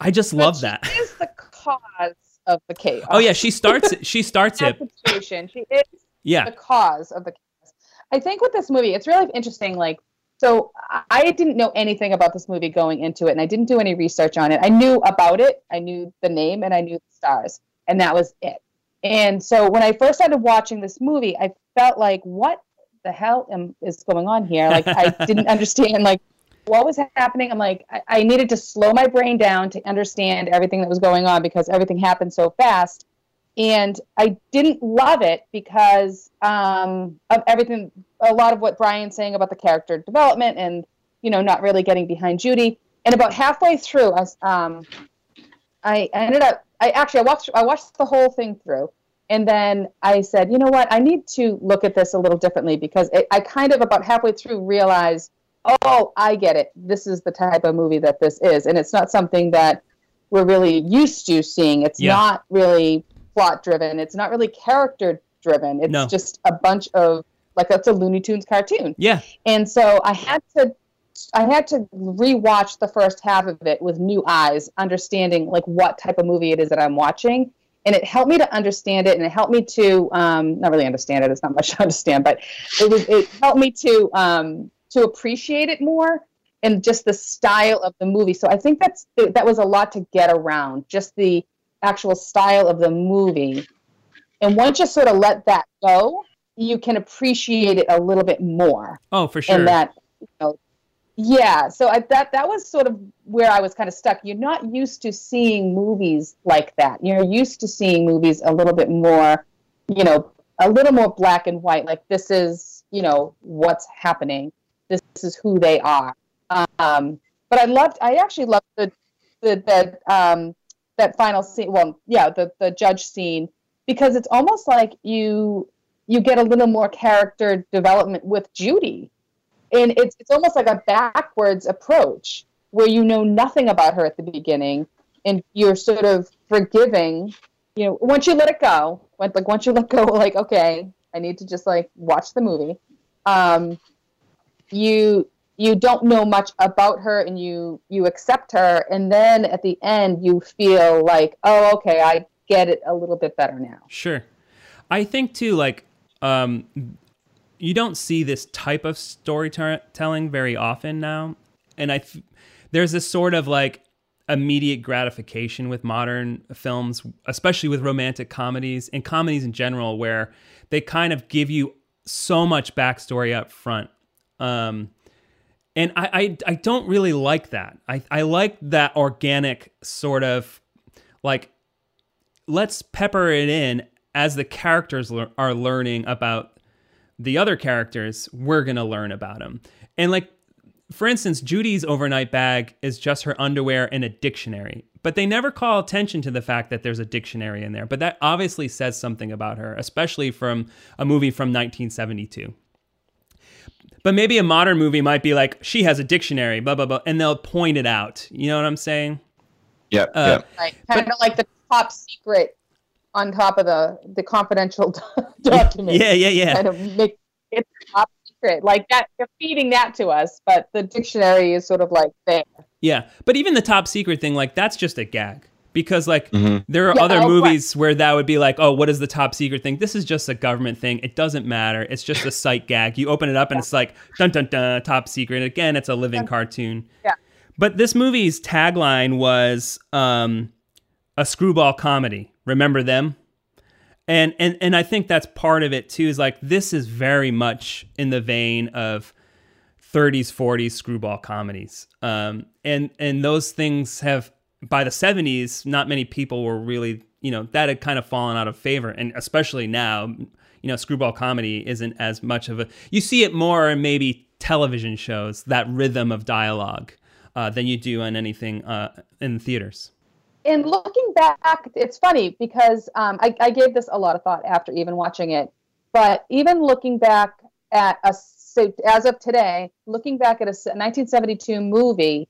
I just love But that. She is the cause of the chaos. Oh yeah, she starts it. She starts it. situation. She is Yeah. the cause of the chaos. I think with this movie, it's really interesting. Like, so I didn't know anything about this movie going into it, and I didn't do any research on it. I knew about it, I knew the name, and I knew the stars, and that was it. And so when I first started watching this movie, I felt like, what the hell am, is going on here? Like, I <laughs> didn't understand like what was happening. I'm like, I, I needed to slow my brain down to understand everything that was going on because everything happened so fast and I didn't love it because um, of everything. A lot of what Brian's saying about the character development and you know not really getting behind Judy. And about halfway through, I um, I ended up. I actually I watched I watched the whole thing through, and then I said, you know what, I need to look at this a little differently because it, I kind of about halfway through realized, oh, I get it. This is the type of movie that this is, and it's not something that we're really used to seeing. It's Yeah. not really plot driven. It's not really character driven. It's No. just a bunch of like that's a Looney Tunes cartoon. yeah, And so I had to I had to rewatch the first half of it with new eyes, understanding like what type of movie it is that I'm watching. And it helped me to understand it and it helped me to um, not really understand it, it's not much <laughs> to understand, but it was it helped me to um, to appreciate it more and just the style of the movie. So I think that's that was a lot to get around, just the actual style of the movie. And once you sort of let that go, you can appreciate it a little bit more oh for sure. and that you know, yeah so I, that that was sort of where i was kind of stuck. You're not used to seeing movies like that. You're used to seeing movies a little bit more you know a little more black and white like this is you know what's happening. This is who they are. Um but i loved i actually loved the the that um that final scene well yeah the the judge scene because it's almost like you you get a little more character development with Judy. And it's it's almost like a backwards approach where you know nothing about her at the beginning and you're sort of forgiving, you know, once you let it go, like once you let go <laughs> like okay, I need to just like watch the movie. Um you you don't know much about her and you you accept her and then at the end you feel like, oh okay, I get it a little bit better now. Sure. I think too, like, um, you don't see this type of storytelling very often now, and I, th- there's this sort of like immediate gratification with modern films, especially with romantic comedies and comedies in general, where they kind of give you so much backstory up front. Um, and I, I, I don't really like that. I, I like that organic sort of like let's pepper it in as the characters lear- are learning about the other characters. We're gonna learn about them, and like for instance, Judy's overnight bag is just her underwear and a dictionary. But they never call attention to the fact that there's a dictionary in there. But that obviously says something about her, especially from a movie from 1972. But maybe a modern movie might be like, she has a dictionary, blah, blah, blah, and they'll point it out. You know what I'm saying? Yeah. Uh, yep. Right. Kind of like the top secret on top of the the confidential <laughs> document. Yeah, yeah, yeah. Kind of make it top secret. Like that they're feeding that to us, but the dictionary is sort of like there. Yeah. But even the top secret thing, like, that's just a gag. Because, like, Mhm. there are Yeah, other oh, movies where that would be like, oh, what is the top secret thing? This is just a government thing. It doesn't matter. It's just a sight gag. You open it up and it's like, dun dun dun, top secret. and Again, it's a living cartoon. Yeah. But this movie's tagline was um, a screwball comedy. Remember them? And, and and I think that's part of it too. Is like this is very much in the vein of 30s, 40s screwball comedies. Um, and and those things have by the 70s, not many people were really, you know, that had kind of fallen out of favor. And especially now, you know, screwball comedy isn't as much of a you see it more in maybe television shows, that rhythm of dialogue, uh, than you do on anything uh, in theaters. And looking back, it's funny because um, I, I gave this a lot of thought after even watching it. But even looking back at a so as of today, looking back at a 1972 movie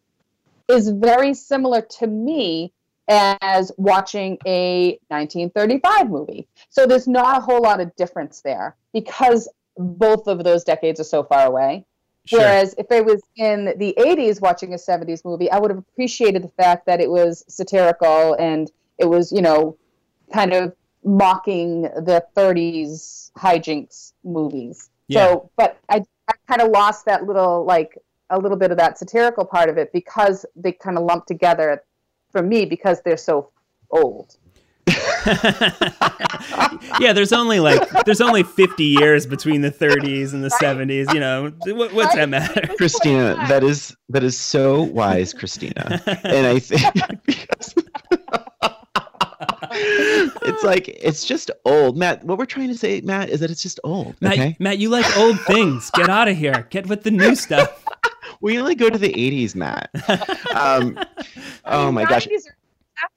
is very similar to me as watching a 1935 movie. So there's not a whole lot of difference there because both of those decades are so far away. Sure. Whereas if I was in the 80s watching a 70s movie, I would have appreciated the fact that it was satirical and it was, you know, kind of mocking the 30s hijinks movies. Yeah. So, but I, I kind of lost that little, like, a little bit of that satirical part of it because they kind of lump together for me because they're so old. <laughs> <laughs> <laughs> yeah, there's only like there's only 50 years between the 30s and the 70s. You know, what, what's that matter? <laughs> Christina, that is that is so wise, Christina. And I think because <laughs> it's like it's just old. Matt, what we're trying to say, Matt, is that it's just old. Matt, Okay. Matt, you like old things. Get out of here. Get with the new stuff. We only go to the 80s, Matt. Um, oh my gosh.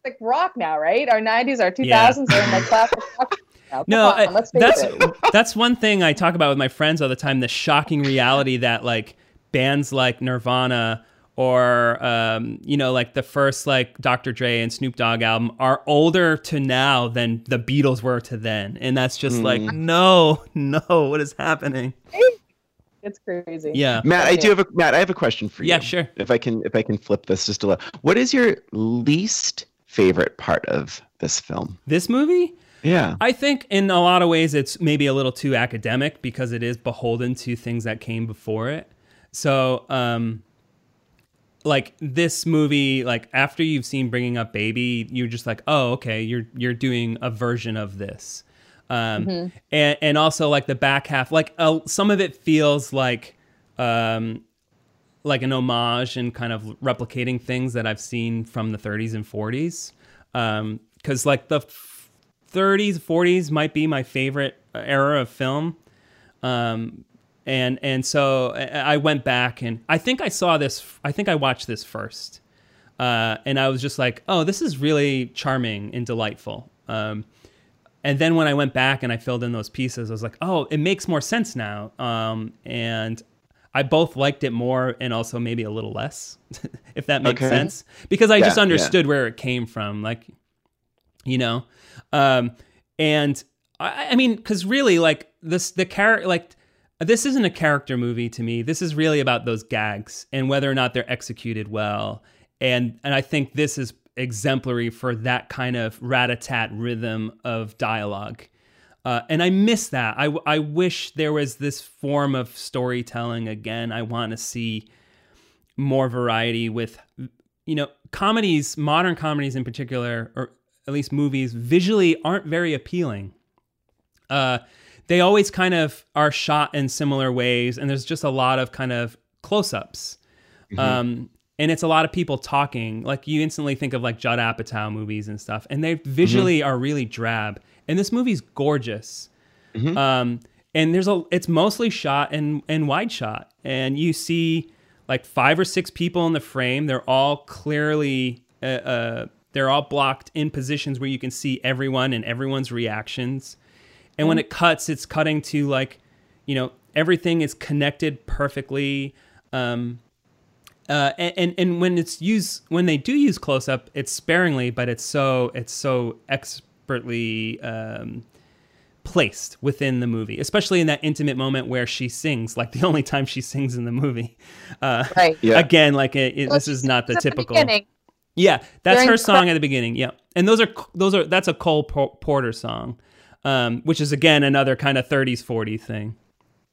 90s are classic rock now, right? Our 90s, our 2000s are in like classic <laughs> rock. Now. No, on, I- that's <laughs> that's one thing I talk about with my friends all the time. The shocking reality that like bands like Nirvana or um, you know like the first like Dr. Dre and Snoop Dogg album are older to now than the Beatles were to then, and that's just like no, no, what is happening? It's crazy. Yeah, Matt, I do have a Matt. I have a question for you. Yeah, sure. If I can, if I can flip this just a little. What is your least favorite part of this film? this movie. Yeah. I think in a lot of ways it's maybe a little too academic because it is beholden to things that came before it. So, um, like this movie, like after you've seen Bringing Up Baby, you're just like, oh, okay, you're you're doing a version of this, um, and and also like the back half, like uh, some of it feels like. Um, like an homage and kind of replicating things that I've seen from the 30s and 40s. Because like the f- 30s, 40s might be my favorite era of film. Um, and and so I went back and I think I saw this. I think I watched this first, uh, and I was just like, "Oh, this is really charming and delightful." Um, and then when I went back and I filled in those pieces, I was like, "Oh, it makes more sense now." Um, and I both liked it more and also maybe a little less, <laughs> if that makes Okay. sense, because I Yeah, just yeah. understood where it came from. Like, you know um and i i mean because really like this the character like this isn't a character movie to me this is really about those gags and whether or not they're executed well and and i think this is exemplary for that kind of rat-a-tat rhythm of dialogue uh, and I miss that. I, I wish there was this form of storytelling again. I want to see more variety with you know comedies modern comedies in particular or at least movies visually aren't very appealing uh they always kind of are shot in similar ways and there's just a lot of kind of close-ups um and it's a lot of people talking. Like you instantly think of like Judd Apatow movies and stuff, and they visually are really drab. And this movie's gorgeous. Um, and there's a it's mostly shot in in wide shot, and you see like five or six people in the frame. They're all clearly uh, uh, they're all blocked in positions where you can see everyone and everyone's reactions. And when it cuts, it's cutting to like, you know, everything is connected perfectly. Um, uh, and, and and when it's used when they do use close up, it's sparingly, but it's so it's so expertly um, placed within the movie, especially in that intimate moment where she sings, like the only time she sings in the movie. Uh, Right. Yeah. Again, like it, it- Well, this is not the typical. beginning. Yeah, that's During her song cre- at the beginning. Yeah, and those are those are that's a Cole Porter song, um, which is again another kind of 30s 40s thing.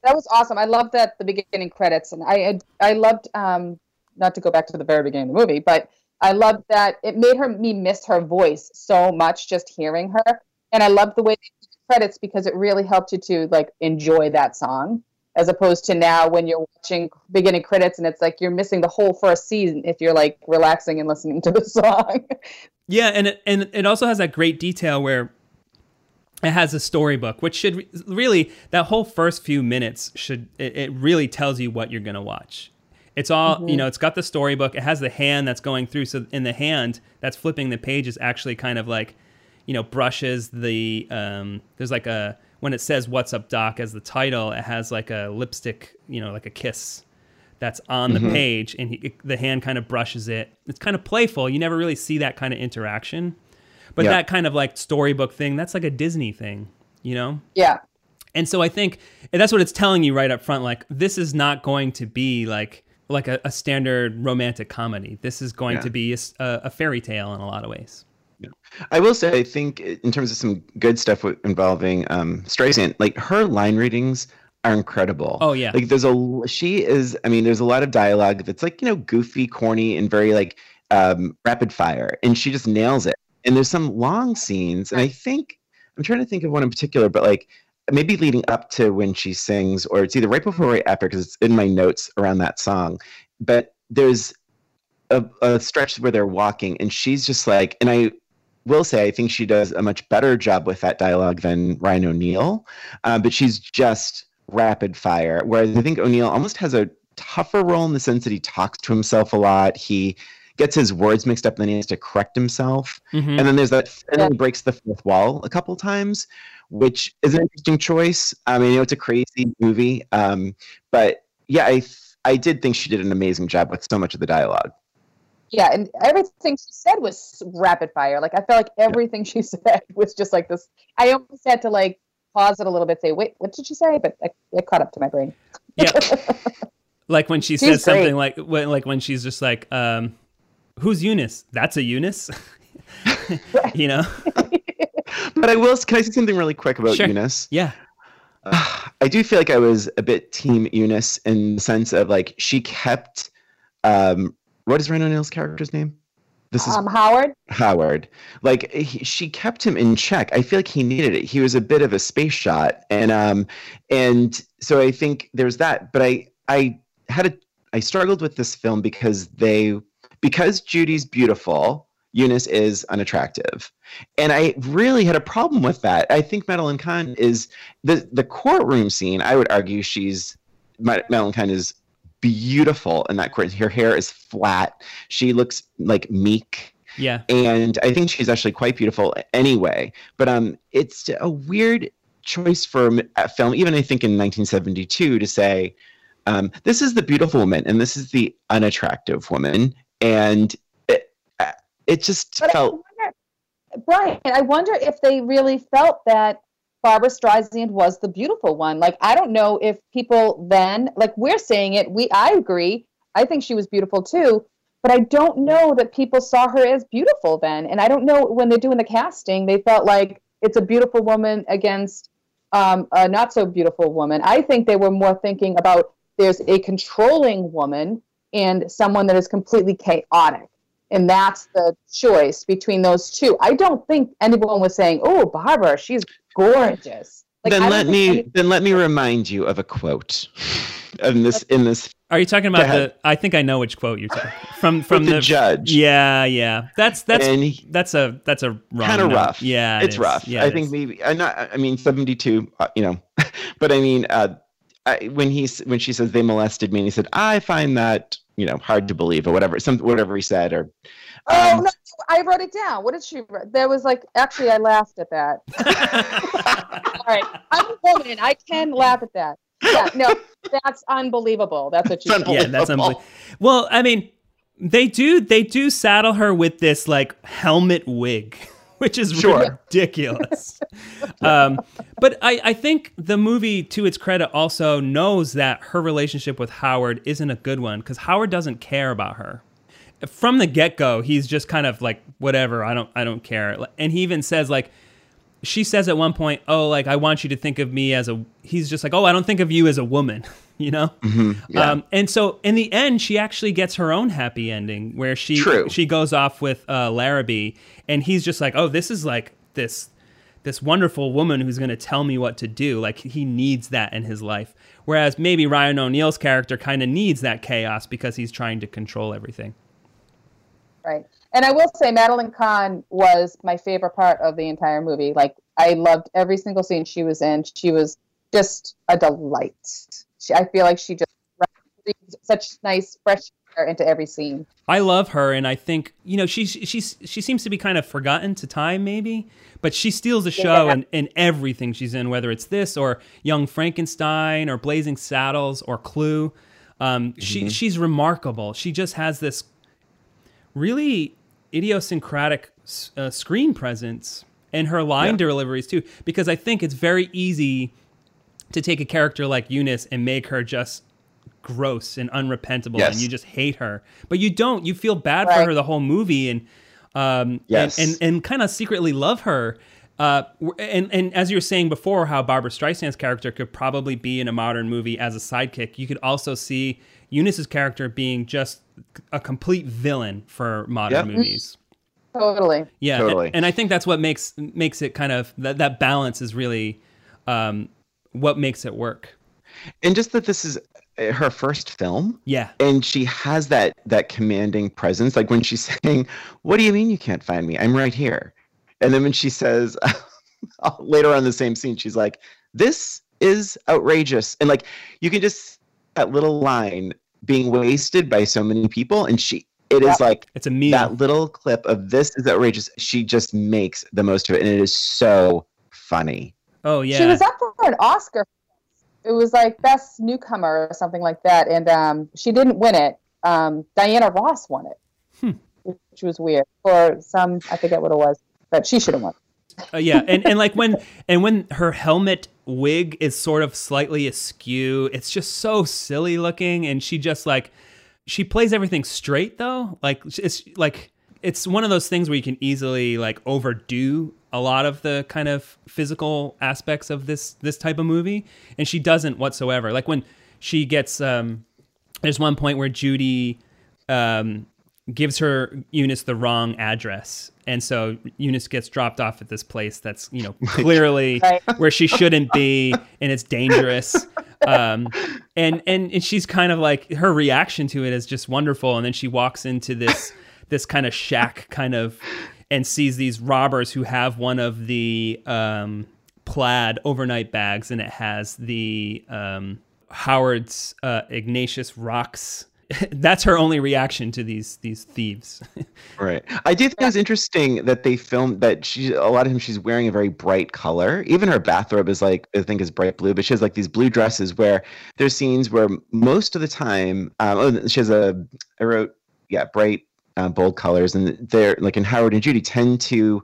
That was awesome. I love that the beginning credits, and I I loved um not to go back to the very beginning of the movie, but I loved that it made her me miss her voice so much just hearing her, and I loved the way they the credits because it really helped you to like enjoy that song as opposed to now when you're watching beginning credits and it's like you're missing the whole first season if you're like relaxing and listening to the <laughs> song. Yeah, and it, and it also has that great detail where it has a storybook, which should re- really that whole first few minutes should it, it really tells you what you're gonna watch. It's all you know. It's got the storybook. It has the hand that's going through. So in the hand that's flipping the page is actually kind of like, you know, brushes the. Um, there's like a when it says "What's up, Doc" as the title, it has like a lipstick, you know, like a kiss that's on the page, and he, the hand kind of brushes it. It's kind of playful. You never really see that kind of interaction, but Yeah. that kind of like storybook thing, that's like a Disney thing, you know. yeah. And so I think and that's what it's telling you right up front. Like this is not going to be like like a, a standard romantic comedy. This is going Yeah. to be a fairy tale in a lot of ways. I will say, I think in terms of some good stuff with, involving um, Streisand, like her line readings are incredible. Oh, yeah. like there's a she is. I mean, there's a lot of dialogue that's like you know goofy, corny, and very like um, rapid fire, and she just nails it. And there's some long scenes, and I think I'm trying to think of one in particular, but like maybe leading up to when she sings, or it's either right before or right after, because it's in my notes around that song. But there's a, a stretch where they're walking, and she's just like, and I will say I think she does a much better job with that dialogue than Ryan O'Neal, uh, but she's just rapid fire. Whereas I think O'Neal almost has a tougher role in the sense that he talks to himself a lot. He gets his words mixed up, and then he has to correct himself. Mhm. And then there's that, and then he breaks the fourth wall a couple times, which is an interesting choice. I mean, you know, it's a crazy movie, um, but yeah, I I did think she did an amazing job with so much of the dialogue. Yeah, and everything she said was rapid fire. Like I felt like everything she <laughs> said was just like this. I almost had to like pause it a little bit, say, "Wait, what did she say?" But it, it caught up to my brain. Yeah. <laughs> like when she She's says something like when, like when she's just like, um, "Who's Eunice? That's a Eunice." <laughs> you know? But I will. Can I say something really quick about Sure. Eunice? Yeah. I do feel like I was a bit team Eunice in the sense of like she kept. Um, what is Ryan O'Neal's character's name? This is Um, Howard. Howard. Like he, she kept him in check. I feel like he needed it. He was a bit of a space shot, and um, and so I think there's that. But I I had a I struggled with this film because they because Judy's beautiful, Eunice is unattractive, and I really had a problem with that. I think Madeline Kahn is the the courtroom scene. I would argue she's Madeline Kahn is beautiful in that court. Her hair is flat. She looks like meek Yeah. and I think she's actually quite beautiful anyway. But um, it's a weird choice for a film, even I think in 1972, to say um, this is the beautiful woman and this is the unattractive woman, and it, just But I felt wonder, Brian, I wonder if they really felt that Barbra Streisand was the beautiful one. Like, I don't know if people then, like we're saying it, we I agree. I think she was beautiful too, but I don't know that people saw her as beautiful then. And I don't know when they're doing the casting, they felt like it's a beautiful woman against um, a not so beautiful woman. I think they were more thinking about there's a controlling woman and someone that is completely chaotic. And that's the choice between those two. I don't think anyone was saying, "Oh, Barbra, she's gorgeous." Like, then let me any- then let me remind you of a quote. in this in this Are you talking about the? I think I know which quote you're talking from from the, the, judge. Yeah, yeah. That's that's he- that's a that's a wrong kind of rough. Yeah, it it's is. rough. Yeah, I it think is. maybe I'm not. I mean, seventy-two. Uh, you know, <laughs> but I mean, uh, I, when he's when she says they molested me, and he said, I find that you know hard to believe or whatever. Some whatever he said or. Oh um, no, I wrote it down. What did she? write? There was like actually, I laughed at that. <laughs> All right, I'm a woman. I can laugh at that. Yeah, no, that's unbelievable. That's what you It's yeah, that's Unbelievable. unbelievable. Well, I mean, they do they do saddle her with this like helmet wig, <laughs> which is Sure. ridiculous. <laughs> <laughs> um, but I, I think the movie, to its credit, also knows that her relationship with Howard isn't a good one because Howard doesn't care about her. From the get go, he's just kind of like whatever. I don't I don't care. And he even says like she says at one point, "Oh, like I want you to think of me as a." He's just like, "Oh, I don't think of you as a woman," <laughs> <laughs> you know. yeah. Um, and so in the end, she actually gets her own happy ending where she True. she goes off with uh, Larrabee, and he's just like, "Oh, this is like this this wonderful woman who's going to tell me what to do." Like he needs that in his life. Whereas maybe Ryan O'Neal's character kind of needs that chaos because he's trying to control everything. Right. And I will say, Madeline Kahn was my favorite part of the entire movie. Like, I loved every single scene she was in. She was just a delight. She, I feel like she just breathed such nice, fresh air into every scene. I love her, and I think you know she's she's she seems to be kind of forgotten to time, maybe, but she steals the show Yeah. in, in everything she's in, whether it's this or Young Frankenstein or Blazing Saddles or Clue. Um, She she's remarkable. She just has this really idiosyncratic uh, screen presence and her line Yeah. deliveries too, because I think it's very easy to take a character like Eunice and make her just gross and unrepentable Yes. and you just hate her but you don't you feel bad for her the whole movie and um Yes. and and, and kind of secretly love her uh and and as you were saying before how Barbra Streisand's character could probably be in a modern movie as a sidekick you could also see Eunice's character being just a complete villain for modern Yep. movies Totally. yeah, Totally. and, and I think that's what makes makes it kind of that that balance is really um, what makes it work. and just that this is uh, her first film. Yeah, and she has that that commanding presence. Like when she's <laughs> saying what do you mean you can't find me? I'm right here. And then when she says <laughs> later on the same scene she's like this is outrageous. And like you can just that little line being wasted by so many people. And she it is Yep. like it's a meal. that little clip of this is outrageous. She just makes the most of it. And it is so funny oh yeah, She was up for an Oscar. It was like best newcomer or something like that, and um, she didn't win it. Um, Diana Ross won it, Hmm. which was weird for some. I forget what it was, but she should have won. Uh, yeah, and and like when and when her helmet wig is sort of slightly askew, it's just so silly looking, and she just like she plays everything straight though. Like it's like it's one of those things where you can easily like overdo a lot of the kind of physical aspects of this this type of movie, and she doesn't whatsoever. Like when she gets um, there's one point where Judy um, gives her Eunice the wrong address, and so Eunice gets dropped off at this place that's you know <laughs> clearly <laughs> Right. where she shouldn't be, and it's dangerous. Um, and, and and she's kind of like her reaction to it is just wonderful, and then she walks into this this kind of shack kind of and sees these robbers who have one of the um, plaid overnight bags, and it has the um, Howard's uh, igneous rocks. <laughs> That's her only reaction to these these thieves. <laughs> Right. I do think it was interesting that they filmed that she a lot of times she's wearing a very bright color. Even her bathrobe is like I think is bright blue, but she has like these blue dresses where there's scenes where most of the time um, oh, she has a I wrote yeah bright uh, bold colors. And they're like in Howard and Judy tend to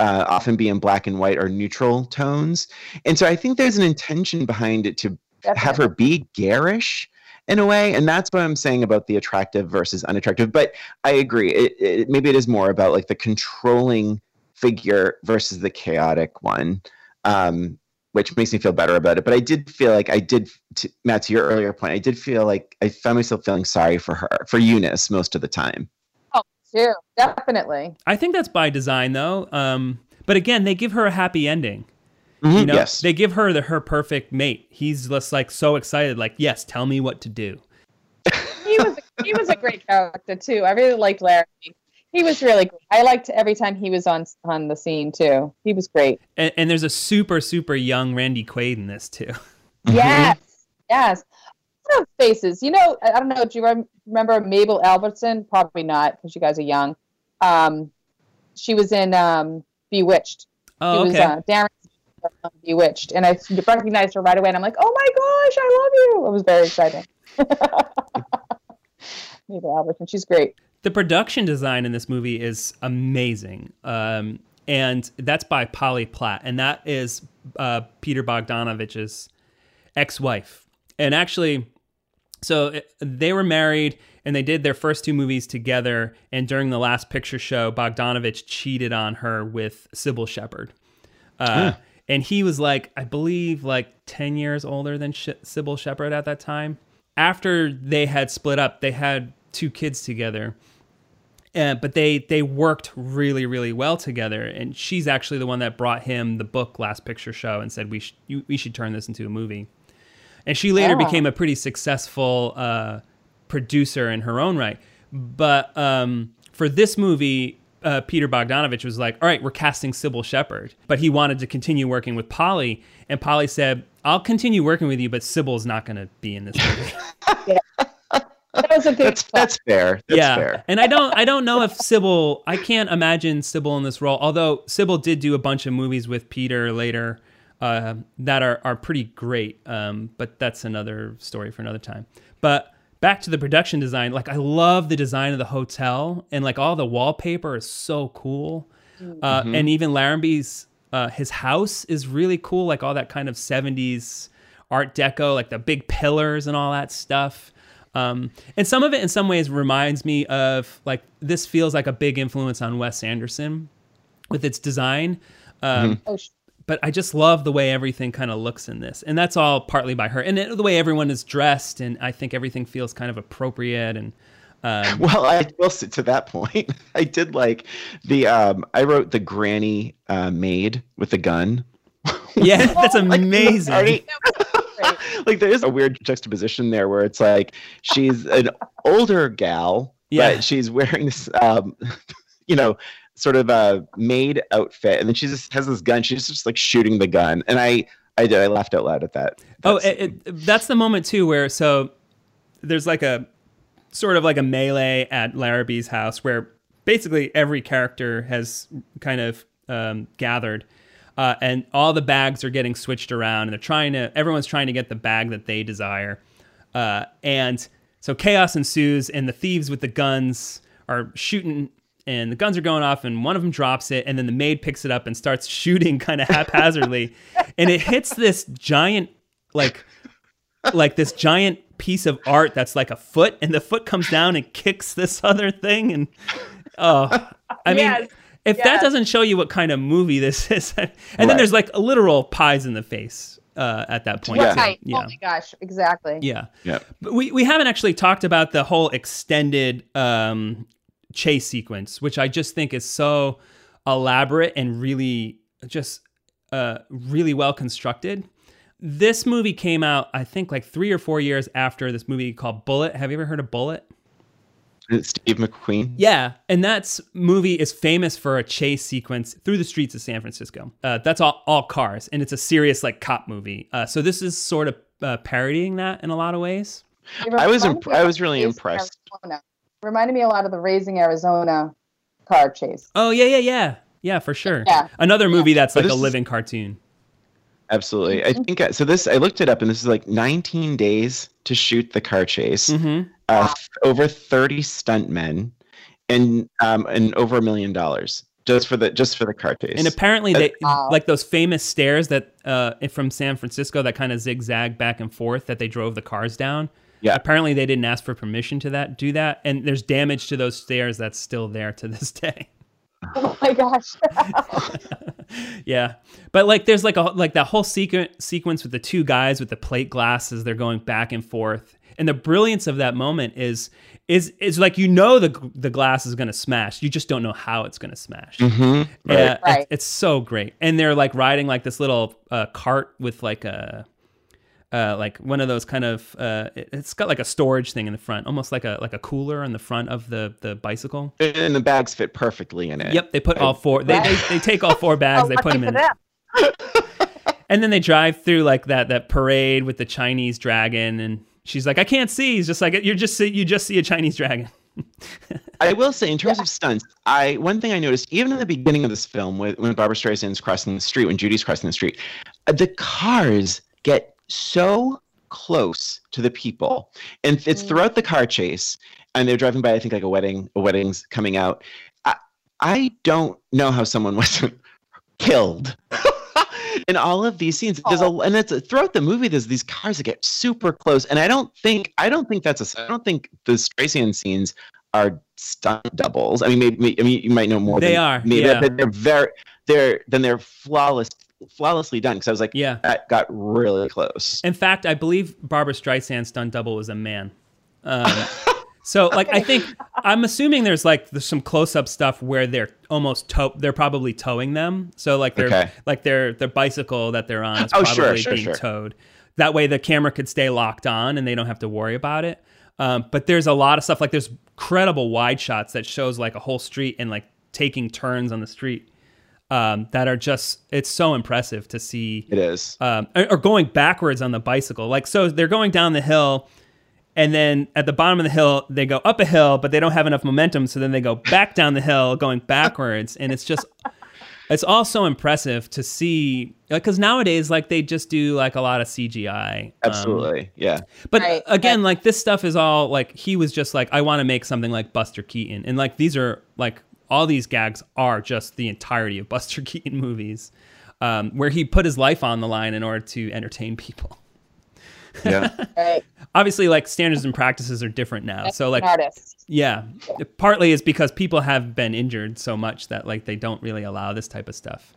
uh, often be in black and white or neutral tones, and so I think there's an intention behind it to have her be garish in a way. And that's what i'm saying about the attractive versus unattractive. But i agree it, it maybe it is more about like the controlling figure versus the chaotic one um which makes me feel better about it. But i did feel like i did to, matt to your earlier point i did feel like i found myself feeling sorry for her for eunice most of the time Too definitely. I think that's by design though. Um, but again, they give her a happy ending. Mhm, You know, yes. they give her the her perfect mate. He's just like so excited, like, yes, tell me what to do. <laughs> he was he was a great character too. I really liked Larry. He was really great. I liked every time he was on on the scene too. He was great. And, and there's a super super young Randy Quaid in this too. Yes, yes. Faces? You know, I don't know. Do you rem- remember Mabel Albertson? Probably not, because you guys are young. Um, she was in um, Bewitched. Oh, She okay. was uh, Darrin Bewitched, and I recognized her right away. And I'm like, oh my gosh, I love you! It was very exciting. <laughs> Mabel Albertson, she's great. the production design in this movie is amazing. Um, and that's by Polly Platt. And that is uh, Peter Bogdanovich's ex wife. And actually, so they were married and they did their first two movies together. And during the last picture show, Bogdanovich cheated on her with Cybill Shepherd. Uh, And he was like, I believe, like 10 years older than Sh- Cybill Shepherd at that time. After they had split up, they had two kids together. Uh, but they they worked really really well together and she's actually the one that brought him the book last picture show and said we sh- you, we should turn this into a movie and she later Ah. became a pretty successful uh, producer in her own right but um, for this movie uh, peter bogdanovich was like all right we're casting cybill shepherd but he wanted to continue working with polly and polly said i'll continue working with you but cybill's not going to be in this movie <laughs> That was a good. That's that's fair. That's yeah, fair. and I don't I don't know if Cybill I can't imagine Cybill in this role. Although Cybill did do a bunch of movies with Peter later uh, that are are pretty great. Um, but that's another story for another time. But back to the production design. Like I love the design of the hotel and like all the wallpaper is so cool. Uh, And even Larrabee's uh, his house is really cool. Like all that kind of seventies Art Deco, like the big pillars and all that stuff. Um, and some of it, in some ways, reminds me of like this feels like a big influence on Wes Anderson with its design. Um, Oh, sh- But I just love the way everything kind of looks in this, and that's all partly by her, and it- the way everyone is dressed, and I think everything feels kind of appropriate. And um, <laughs> Well, I will say to that point, <laughs> I did like the um I wrote the granny uh, maid with the gun. yeah, <laughs> that's amazing. great. like there is a weird juxtaposition there where it's like she's an older gal, Yeah. but she's wearing this um you know, sort of a maid outfit, and then she just has this gun. She's just like shooting the gun, and I I did I laughed out loud at that. Oh, That's- it, it, that's the moment too where so there's like a sort of like a melee at Larrabee's house where basically every character has kind of um, gathered. Uh, and all the bags are getting switched around, and they're trying to. Everyone's trying to get the bag that they desire, uh, and so chaos ensues. And the thieves with the guns are shooting, and the guns are going off, and one of them drops it, and then the maid picks it up and starts <laughs> shooting kind of haphazardly, and it hits this giant like like this giant piece of art that's like a foot and the foot comes down and kicks this <laughs> other thing and oh i mean Yes, if that doesn't show you what kind of movie this <laughs> is and then there's like a literal pies in the face uh, at that point Yeah. Right. yeah Oh my gosh, exactly. yeah yeah. but we, we haven't actually talked about the whole extended um, chase sequence, which I just think is so elaborate and really just uh, really well constructed. This movie came out, I think, like three or four years after this movie called Bullitt. Have you ever heard of Bullitt? It's Steve McQueen. Yeah, and that's movie is famous for a chase sequence through the streets of San Francisco. Uh, that's all all cars, and it's a serious like cop movie. Uh, so this is sort of uh, parodying that in a lot of ways. I was imp- I was really impressed. Arizona. Reminded me a lot of the Raising Arizona car chase. Oh yeah, yeah, yeah, yeah, for sure. Yeah. Another movie that's like a this is- living cartoon. Absolutely. I think uh, so. This I looked it up, and this is like 19 days to shoot the car chase. Mm-hmm. Uh, over 30 stuntmen, and um, and over a million dollars just for the just for the car chase. And apparently, they Wow. like those famous stairs that uh, from San Francisco that kind of zigzag back and forth that they drove the cars down. Yeah. Apparently, they didn't ask for permission to that do that, and there's damage to those stairs that's still there to this <laughs> day. Oh my gosh. <laughs> yeah, but like there's like a like that whole sequen- sequence with the two guys with the plate glasses. They're going back and forth, and the brilliance of that moment is is is like you know the the glass is going to smash. You just don't know how it's going to smash. Mhm. Yeah, Right. it's, it's so great, and they're like riding like this little uh, cart with like a. Uh, like one of those kind of uh, it- it's got like a storage thing in the front almost like a like a cooler in the front of the the bicycle And the bags fit perfectly in it. yep they put all four they, they, they take all four bags Oh, they <laughs> put them in <laughs> them. and then they drive through like that that parade with the Chinese dragon, and she's like, "I can't see." He's just like, "You're just see, you just see a Chinese dragon." <laughs> I will say, in terms of stunts, I one thing I noticed even in the beginning of this film, when, when Barbra Streisand's crossing the street, when Judy's crossing the street, uh, the cars get so close to the people, and it's Mm. throughout the car chase, and they're driving by. I think like a wedding, a wedding's coming out. I, I don't know how someone <laughs> wasn't killed. <laughs> In all of these scenes, there's a and it's throughout the movie. There's these cars that get super close, and I don't think I don't think that's a I don't think the Streisand scenes are stunt doubles. I mean, maybe I mean you might know more. They than are, me, yeah. but they're very they're then they're flawless, flawlessly done. Because I was like, Yeah. that got really close. In fact, I believe Barbra Streisand's stunt double was a man. Um, <laughs> so, like, I think I'm assuming there's like there's some close-up stuff where they're almost tow. They're probably towing them. So, like, they're Okay. like their their bicycle that they're on is Oh, probably sure, sure, being sure. towed. That way, the camera could stay locked on and they don't have to worry about it. Um, but there's a lot of stuff like there's credible wide shots that shows like a whole street and like taking turns on the street um, that are just it's so impressive to see It is. um, or or going backwards on the bicycle. Like, so they're going down the hill, and then at the bottom of the hill, they go up a hill, but they don't have enough momentum. So then they go back down the hill, going backwards. And it's just, <laughs> it's all so impressive to see. Because nowadays, like, they just do like a lot of CGI. um, Absolutely. yeah. but Right. again, like, this stuff is all like, he was just like, I want to make something like Buster Keaton. And like, these are like, all these gags are just the entirety of <laughs> Buster Keaton movies. Um, where he put his life on the line in order to entertain people Yeah. <laughs> Right. obviously like standards and practices are different now so like An artist. yeah partly is because people have been injured so much that like they don't really allow this type of stuff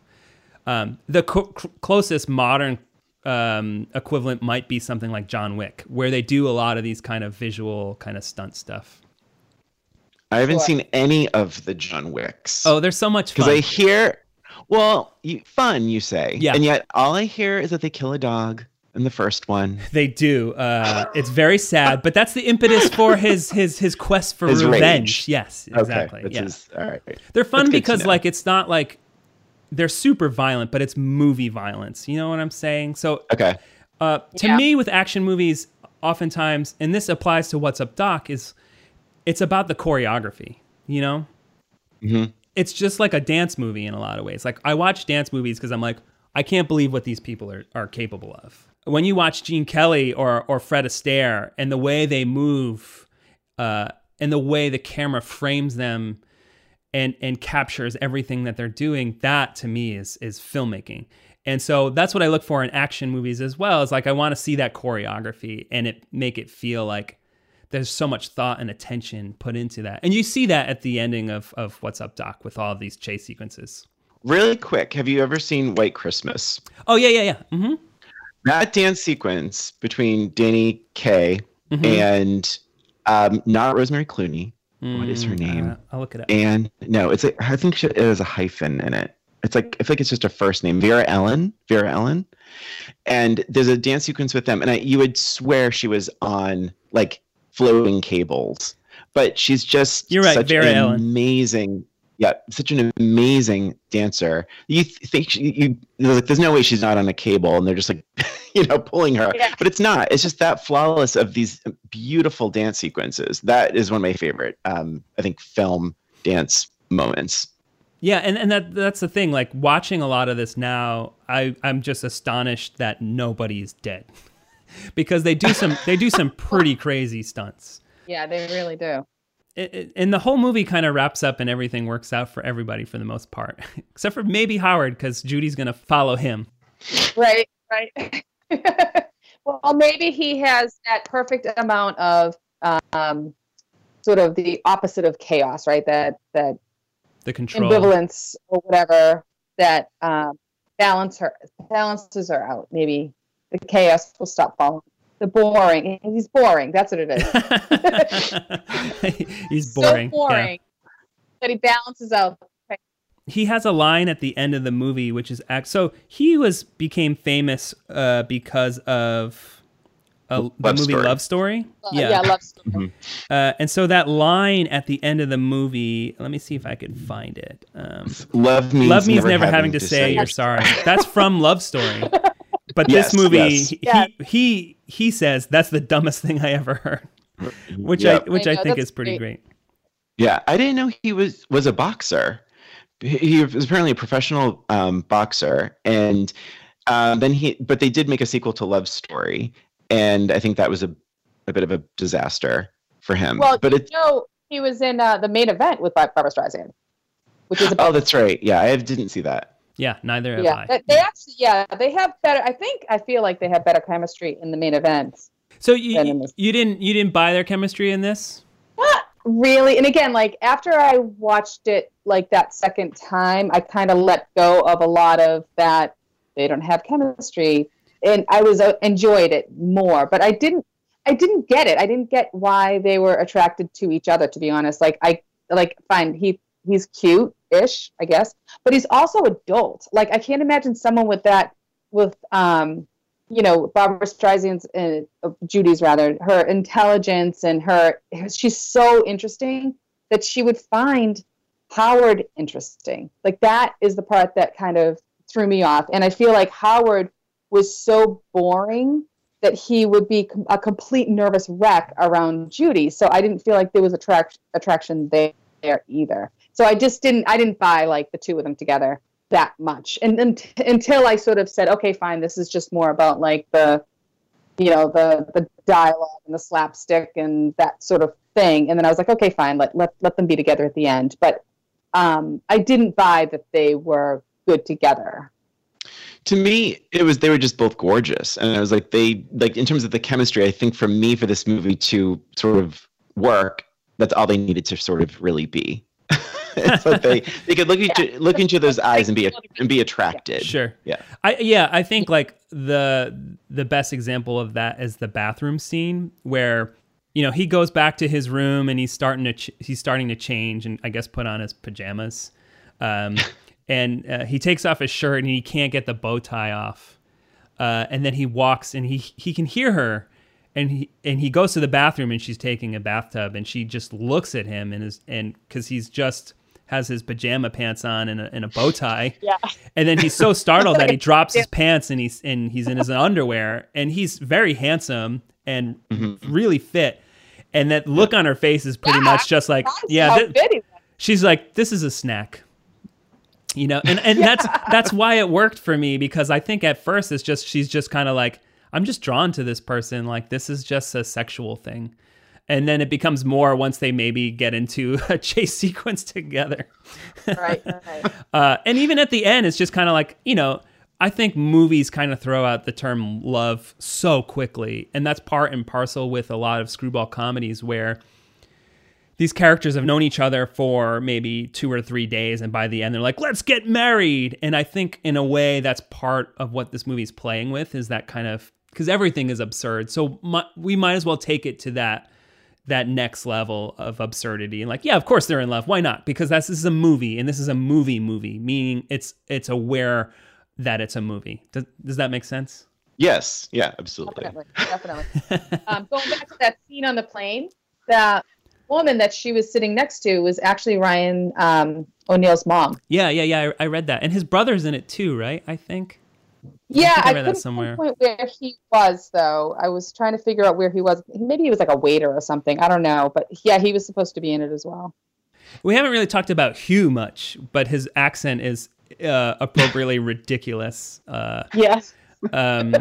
um, the co- cl- closest modern um, equivalent might be something like john wick where they do a lot of these kind of visual kind of stunt stuff I haven't Sure. seen any of the John Wicks. oh there's so much because I hear, well, you, fun you say, Yeah. and yet all I hear is that they kill a dog in the first one. <laughs> they do uh, it's very sad but that's the impetus for his his his quest for His revenge rage. yes exactly Okay, which yeah. is all right. They're fun That's because like it's not like they're super violent, but it's movie violence. You know what I'm saying? So Okay. uh, to Yeah. me, with action movies, oftentimes, and this applies to What's Up Doc, is it's about the choreography. You know, Mhm. it's just like a dance movie in a lot of ways. Like I watch dance movies because I'm like, I can't believe what these people are, are capable of. When you watch Gene Kelly or or Fred Astaire and the way they move, uh, and the way the camera frames them and and captures everything that they're doing, that to me is is filmmaking. And so that's what I look for in action movies as well. Is like I want to see that choreography and it make it feel like there's so much thought and attention put into that. And you see that at the ending of of What's Up Doc with all of these chase sequences. Really quick, have you ever seen White Christmas? Oh yeah, yeah, yeah. Mm-hmm. That dance sequence between Danny Kaye Mhm. and um, not Rosemary Clooney. What is her name? Uh, I'll look it up. And no, it's a, I think she- it has a hyphen in it. It's like I feel like it's just a first name, Vera Ellen. Vera Ellen. And there's a dance sequence with them, and I, you would swear she was on like floating cables, but she's just You're right, such Vera an Ellen. amazing, yeah, such an amazing dancer. You th- think she, you you're like, there's no way she's not on a cable, and they're just like, <laughs> you know, pulling her, Yeah. but it's not. It's just that flawless of these beautiful dance sequences. That is one of my favorite, um, I think, film dance moments. Yeah, and, and that that's the thing. Like watching a lot of this now, I I'm just astonished that nobody's dead, <laughs> because they do some they do some <laughs> pretty crazy stunts. Yeah, they really do. It, it- and the whole movie kind of wraps up and everything works out for everybody for the most part, <laughs> except for maybe Howard because Judy's gonna follow him. Right, right. <laughs> well, maybe he has that perfect amount of um, sort of the opposite of chaos, right? That that The control. ambivalence or whatever that um, balance her balances her out. Maybe the chaos will stop following. the boring. He's boring. That's what it is. <laughs> He's boring. So boring Yeah. that he balances out. He has a line at the end of the movie, which is act. So he was became famous uh, because of uh, the movie Story. Love Story. Uh, yeah. love story. Uh, and so that line at the end of the movie, let me see if I could find it. Um, Love means Love means never, having to say you're sorry. That's from Love Story. <laughs> But Yes, this movie, yes. he, Yeah. he he says that's the dumbest thing I ever heard, which Yep. I which I I, think is pretty great. great. Yeah, I didn't know he was was a boxer. He, he was apparently a professional um, boxer, and um, then he. But they did make a sequel to Love Story, and I think that was a a bit of a disaster for him. Well, but you it. know, he was in uh, the main event with Bar- Barbra Streisand, which is a Oh, that's right. Yeah, I didn't see that. Yeah, neither have yeah. I. They, they actually, yeah, they have better. I think I feel like they have better chemistry in the main events. So you than in this. you didn't you didn't buy their chemistry in this? Not really. And again, like after I watched it like that second time, I kind of let go of a lot of that. They don't have chemistry, and I was uh, enjoyed it more. But I didn't. I didn't get it. I didn't get why they were attracted to each other. To be honest, like I like fine. He he's cute ish, I guess, but he's also adult. Like I can't imagine someone with that with um you know Barbra Streisand's uh, Judy's rather her intelligence and her she's so interesting that she would find Howard interesting. Like that is the part that kind of threw me off, and I feel like Howard was so boring that he would be a complete nervous wreck around Judy. So I didn't feel like there was attract- attraction there, there either. So I just didn't I didn't buy like the two of them together that much. And then t- until I sort of said, okay, fine, this is just more about like the you know, the the dialogue and the slapstick and that sort of thing. And then I was like, okay, fine, let let let them be together at the end. But um I didn't buy that they were good together. to me it was they were just both gorgeous and i was like they like in terms of the chemistry i think for me for this movie to sort of work that's all they needed to sort of really be <laughs> <laughs> so they they could look into look into those eyes and be and be attracted Sure. yeah I yeah, I think like the the best example of that is the bathroom scene where you know he goes back to his room and he's starting to ch- he's starting to change and I guess put on his pajamas, um, <laughs> and uh, he takes off his shirt and he can't get the bow tie off, uh, and then he walks and he he can hear her. And he and he goes to the bathroom and she's taking a bathtub and she just looks at him and is and because he's just has his pajama pants on and a, and a bow tie <laughs> Yeah. and then he's so <laughs> startled that he drops his pants and he's and he's in his <laughs> underwear and he's very handsome and mm-hmm. really fit. And that look on her face is pretty Yeah. much just like, yeah, How thi- good he was. she's like, this is a snack. You know, and, and that's that's why it worked for me because I think at first it's just she's just kind of like, I'm just drawn to this person. Like this is just a sexual thing. And then it becomes more once they maybe get into <laughs> a chase sequence together. right, <laughs> right. Uh, and even at the end, it's just kind of like, you know, I think movies kind of throw out the term love so quickly. And that's part and parcel with a lot of screwball comedies where these characters have known each other for maybe two or three days. And by the end, they're like, let's get married. And I think, in a way, that's part of what this movie's playing with is that kind of because everything is absurd. So mi- we might as well take it to that that next level of absurdity. And like yeah of course they're in love. Why not? Because that's this is a movie and this is a movie movie meaning it's it's aware that it's a movie. Does, does that make sense? Yes. Yeah absolutely. Definitely, definitely. um, going back to that scene on the plane, the woman that she was sitting next to was actually Ryan um, O'Neal's mom. yeah yeah yeah. I, I read that. And his brother's in it too right? I think Yeah, think I I, read that couldn't somewhere. pinpoint where he was though. I was trying to figure out where he was. Maybe he was like a waiter or something. I don't know, but yeah, he was supposed to be in it as well. we haven't really talked about hugh much but his accent is uh, appropriately <laughs> ridiculous uh, Yes. um,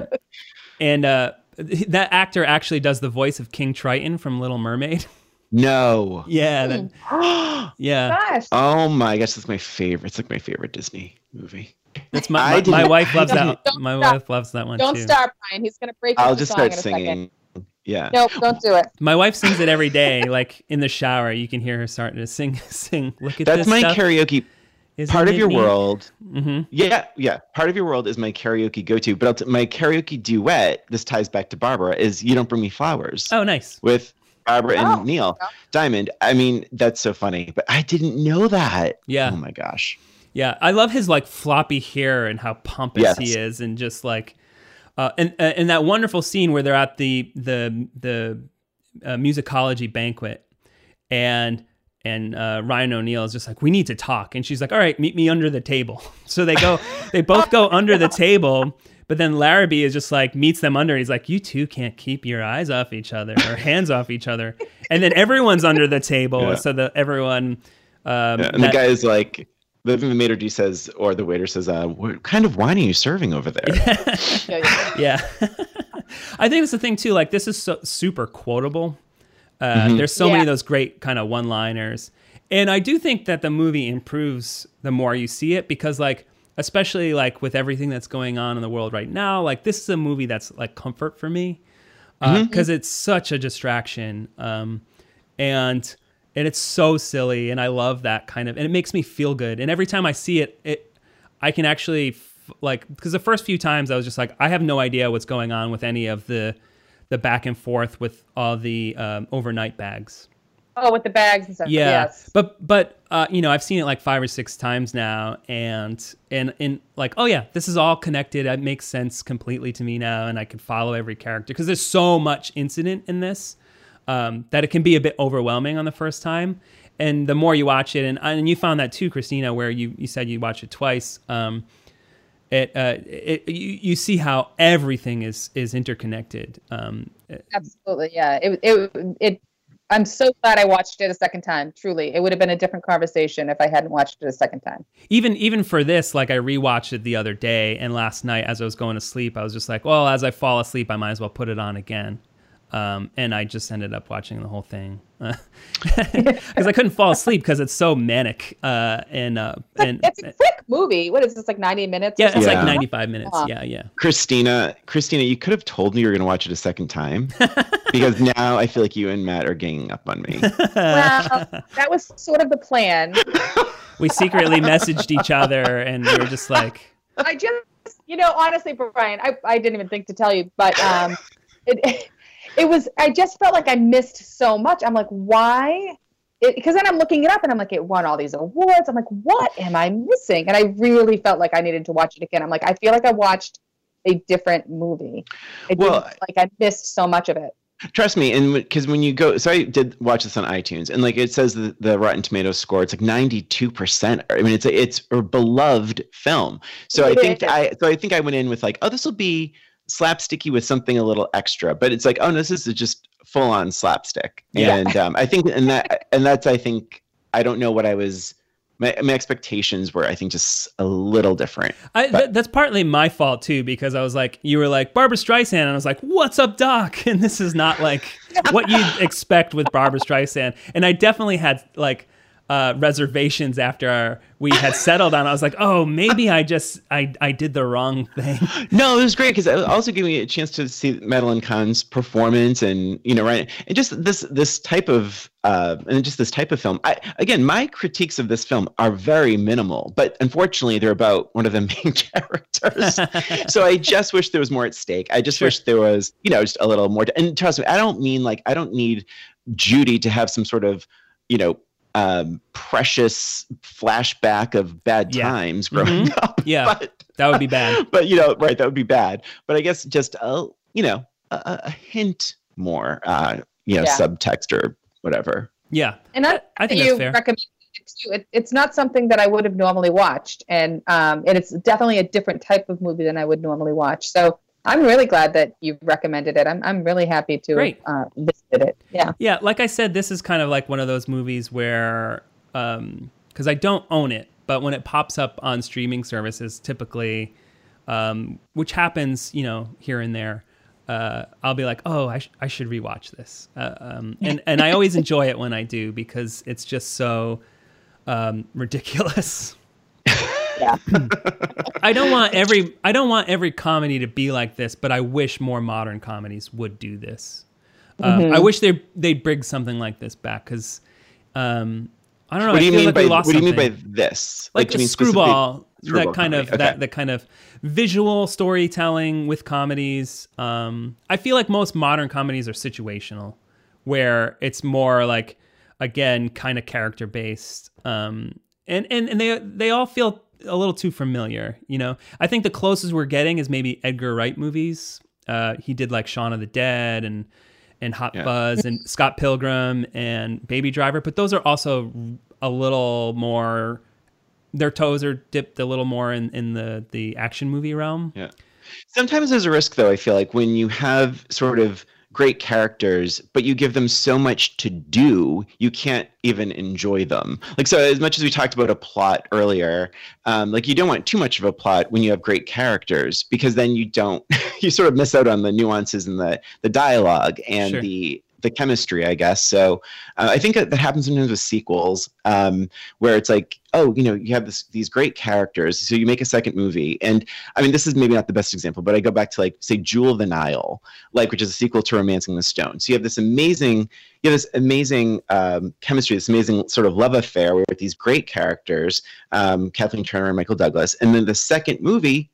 and uh, that actor actually does the voice of king triton from little mermaid no <laughs> yeah that, oh <gasps> yeah Gosh. Oh my gosh that's my favorite it's like my favorite disney movie That's my my, my wife loves that. don't My stop. wife loves that one don't too. start, Brian. He's gonna break. i'll into just song start in a second. singing yeah Nope, don't do it. My wife sings it every day, like in the shower. You can hear her starting to sing. <laughs> Sing. Look at that. that's this my stuff. karaoke Isn't part of your neat? world. Mm-hmm. Yeah, yeah. Part of your world is my karaoke go-to, but I'll t- my karaoke duet. This ties back to Barbra. Is "You Don't Bring Me Flowers" Oh, nice. with Barbra and Oh, Neil yeah. Diamond. I mean, that's so funny, but I didn't know that. Yeah. Oh my gosh. Yeah, I love his like floppy hair and how pompous Yes. he is, and just like, uh, and uh, and that wonderful scene where they're at the the the uh, musicology banquet, and and uh, Ryan O'Neal is just like, we need to talk, and she's like, all right, meet me under the table. <laughs> So they go, they <laughs> both go under the table. But then Larrabee is just like meets them under. He's like, "You two can't keep your eyes off each other or <laughs> hands off each other." And then everyone's under the table, Yeah. so that everyone. Um, Yeah, and that- the guy is like, the, the maitre d says, or the waiter says, uh, "What kind of wine are you serving over there?" <laughs> Yeah, yeah. yeah. <laughs> I think it's the thing too like this is so super quotable. Uh, there's so many of those great kind of one liners and i do think that the movie improves the more you see it because like especially like with everything that's going on in the world right now like this is a movie that's like comfort for me because it's such a distraction um, and and it's so silly and i love that kind of and it makes me feel good. And every time i see it it i can actually f- like because the first few times i was just like i have no idea what's going on with any of the the back and forth with all the um, overnight bags. Oh, with the bags and stuff. yeah. Yes. but but uh, you know i've seen it like five or six times now and and and like oh yeah this is all connected. It makes sense completely to me now and i can follow every character because there's so much incident in this um, that it can be a bit overwhelming on the first time and the more you watch it and and you found that too christina where you you said you watched it twice um, it, uh, it you, you see how everything is is interconnected um, Absolutely. Yeah. It, it, it, I'm so glad I watched it a second time. Truly. It would have been a different conversation if I hadn't watched it a second time. even even for this like i rewatched it the other day and last night as i was going to sleep i was just like well as i fall asleep i might as well put it on again um, and i just ended up watching the whole thing <laughs> <laughs> because i couldn't fall asleep because it's so manic uh, and uh, and It's a quick movie. What is this, like 90 minutes? or yeah it's something? like 95 minutes Uh-huh. yeah yeah Christina, Christina, you could have told me you were going to watch it a second time because now I feel like you and Matt are ganging up on me. <laughs> Well, that was sort of the plan. we secretly messaged each other and we were just like I just, you know, honestly, Brian, I, I didn't even think to tell you, but um, it, it was, I just felt like I missed so much. I'm like, why? Because then I'm looking it up and I'm like, it won all these awards. I'm like, what am I missing? And I really felt like I needed to watch it again. I'm like, I feel like I watched a different movie. I didn't- Well- like I missed so much of it. Trust me, and because when you go, so I did watch this on iTunes, and like it says the, the Rotten Tomatoes score, it's like ninety two percent. I mean, it's a, it's a beloved film. So I think is. I so I think I went in with like, oh, this will be slapsticky with something a little extra, but it's like, oh, no, this is just full on slapstick, Yeah. and um, I think, and that, and that's, I think, I don't know what I was. My, my expectations were, I think, just a little different. I, th- that's partly my fault too because I was like, you were like Barbra Streisand, and I was like, "What's up, Doc?" <laughs> And this is not like <laughs> what you'd expect with Barbra Streisand. And I definitely had like uh, reservations after our, we had settled on. I was like, "Oh, maybe I just I I did the wrong thing." <laughs> No, it was great because it also gave me a chance to see Madeline Kahn's performance, and you know, right, and just this this type of uh, and just this type of film. I again, my critiques of this film are very minimal, but unfortunately, they're about one of the <laughs> main characters. <laughs> so I just wish there was more at stake. I just Sure. wish there was, you know, just a little more. And trust me, I don't mean like I don't need Judy to have some sort of, you know. Um, precious flashback of bad Yeah. times growing <laughs> up. Yeah. but, That would be bad. <laughs> but you know, right, that would be bad. But I guess just a you know a, a hint more, uh, you know, Yeah. subtext or whatever. Yeah, And I, I think you that's fair. recommend it too. It, it's not something that I would have normally watched, and um, and it's definitely a different type of movie than I would normally watch. So I'm really glad that you recommended it. I'm I'm really happy to Great. uh, visit it. Yeah. Yeah, like I said, this is kind of like one of those movies where, because I don't own it, but when it pops up on streaming services, typically, um, which happens, you know, here and there, uh, I'll be like, oh, I, sh- I should rewatch this, uh, um, and and I always enjoy it when I do because it's just so um, ridiculous. <laughs> Yeah. I don't want every I don't want every comedy to be like this, but I wish more modern comedies would do this. Um, I wish they they'd bring something like this back because um, I don't know. What do you I feel mean like by we lost what do you mean by this? like, do a mean screwball, Screwball that kind of comedy, that okay. that kind of visual storytelling with comedies um i feel like most modern comedies are situational where it's more like again kind of character based um and and, and they they all feel a little too familiar you know i think the closest we're getting is maybe edgar wright movies uh he did like shaun of the dead and and hot Yeah. fuzz and scott pilgrim and baby driver but those are also a little more their toes are dipped a little more in, in the the action movie realm. Yeah. Sometimes there's a risk, though, I feel like, when you have sort of great characters, but you give them so much to do, you can't even enjoy them. Like, so as much as we talked about a plot earlier, um, like, you don't want too much of a plot when you have great characters, because then you don't, <laughs> you sort of miss out on the nuances and the, the dialogue and Sure. the, the chemistry, I guess. So uh, I think that, that happens sometimes with sequels, um, where it's like, oh, you know, you have this, these great characters, so you make a second movie, and I mean, this is maybe not the best example, but I go back to like, say, Jewel of the Nile, like, which is a sequel to Romancing the Stone. So you have this amazing, you have this amazing um, chemistry, this amazing sort of love affair with these great characters, um, Kathleen Turner and Michael Douglas, and then the second movie,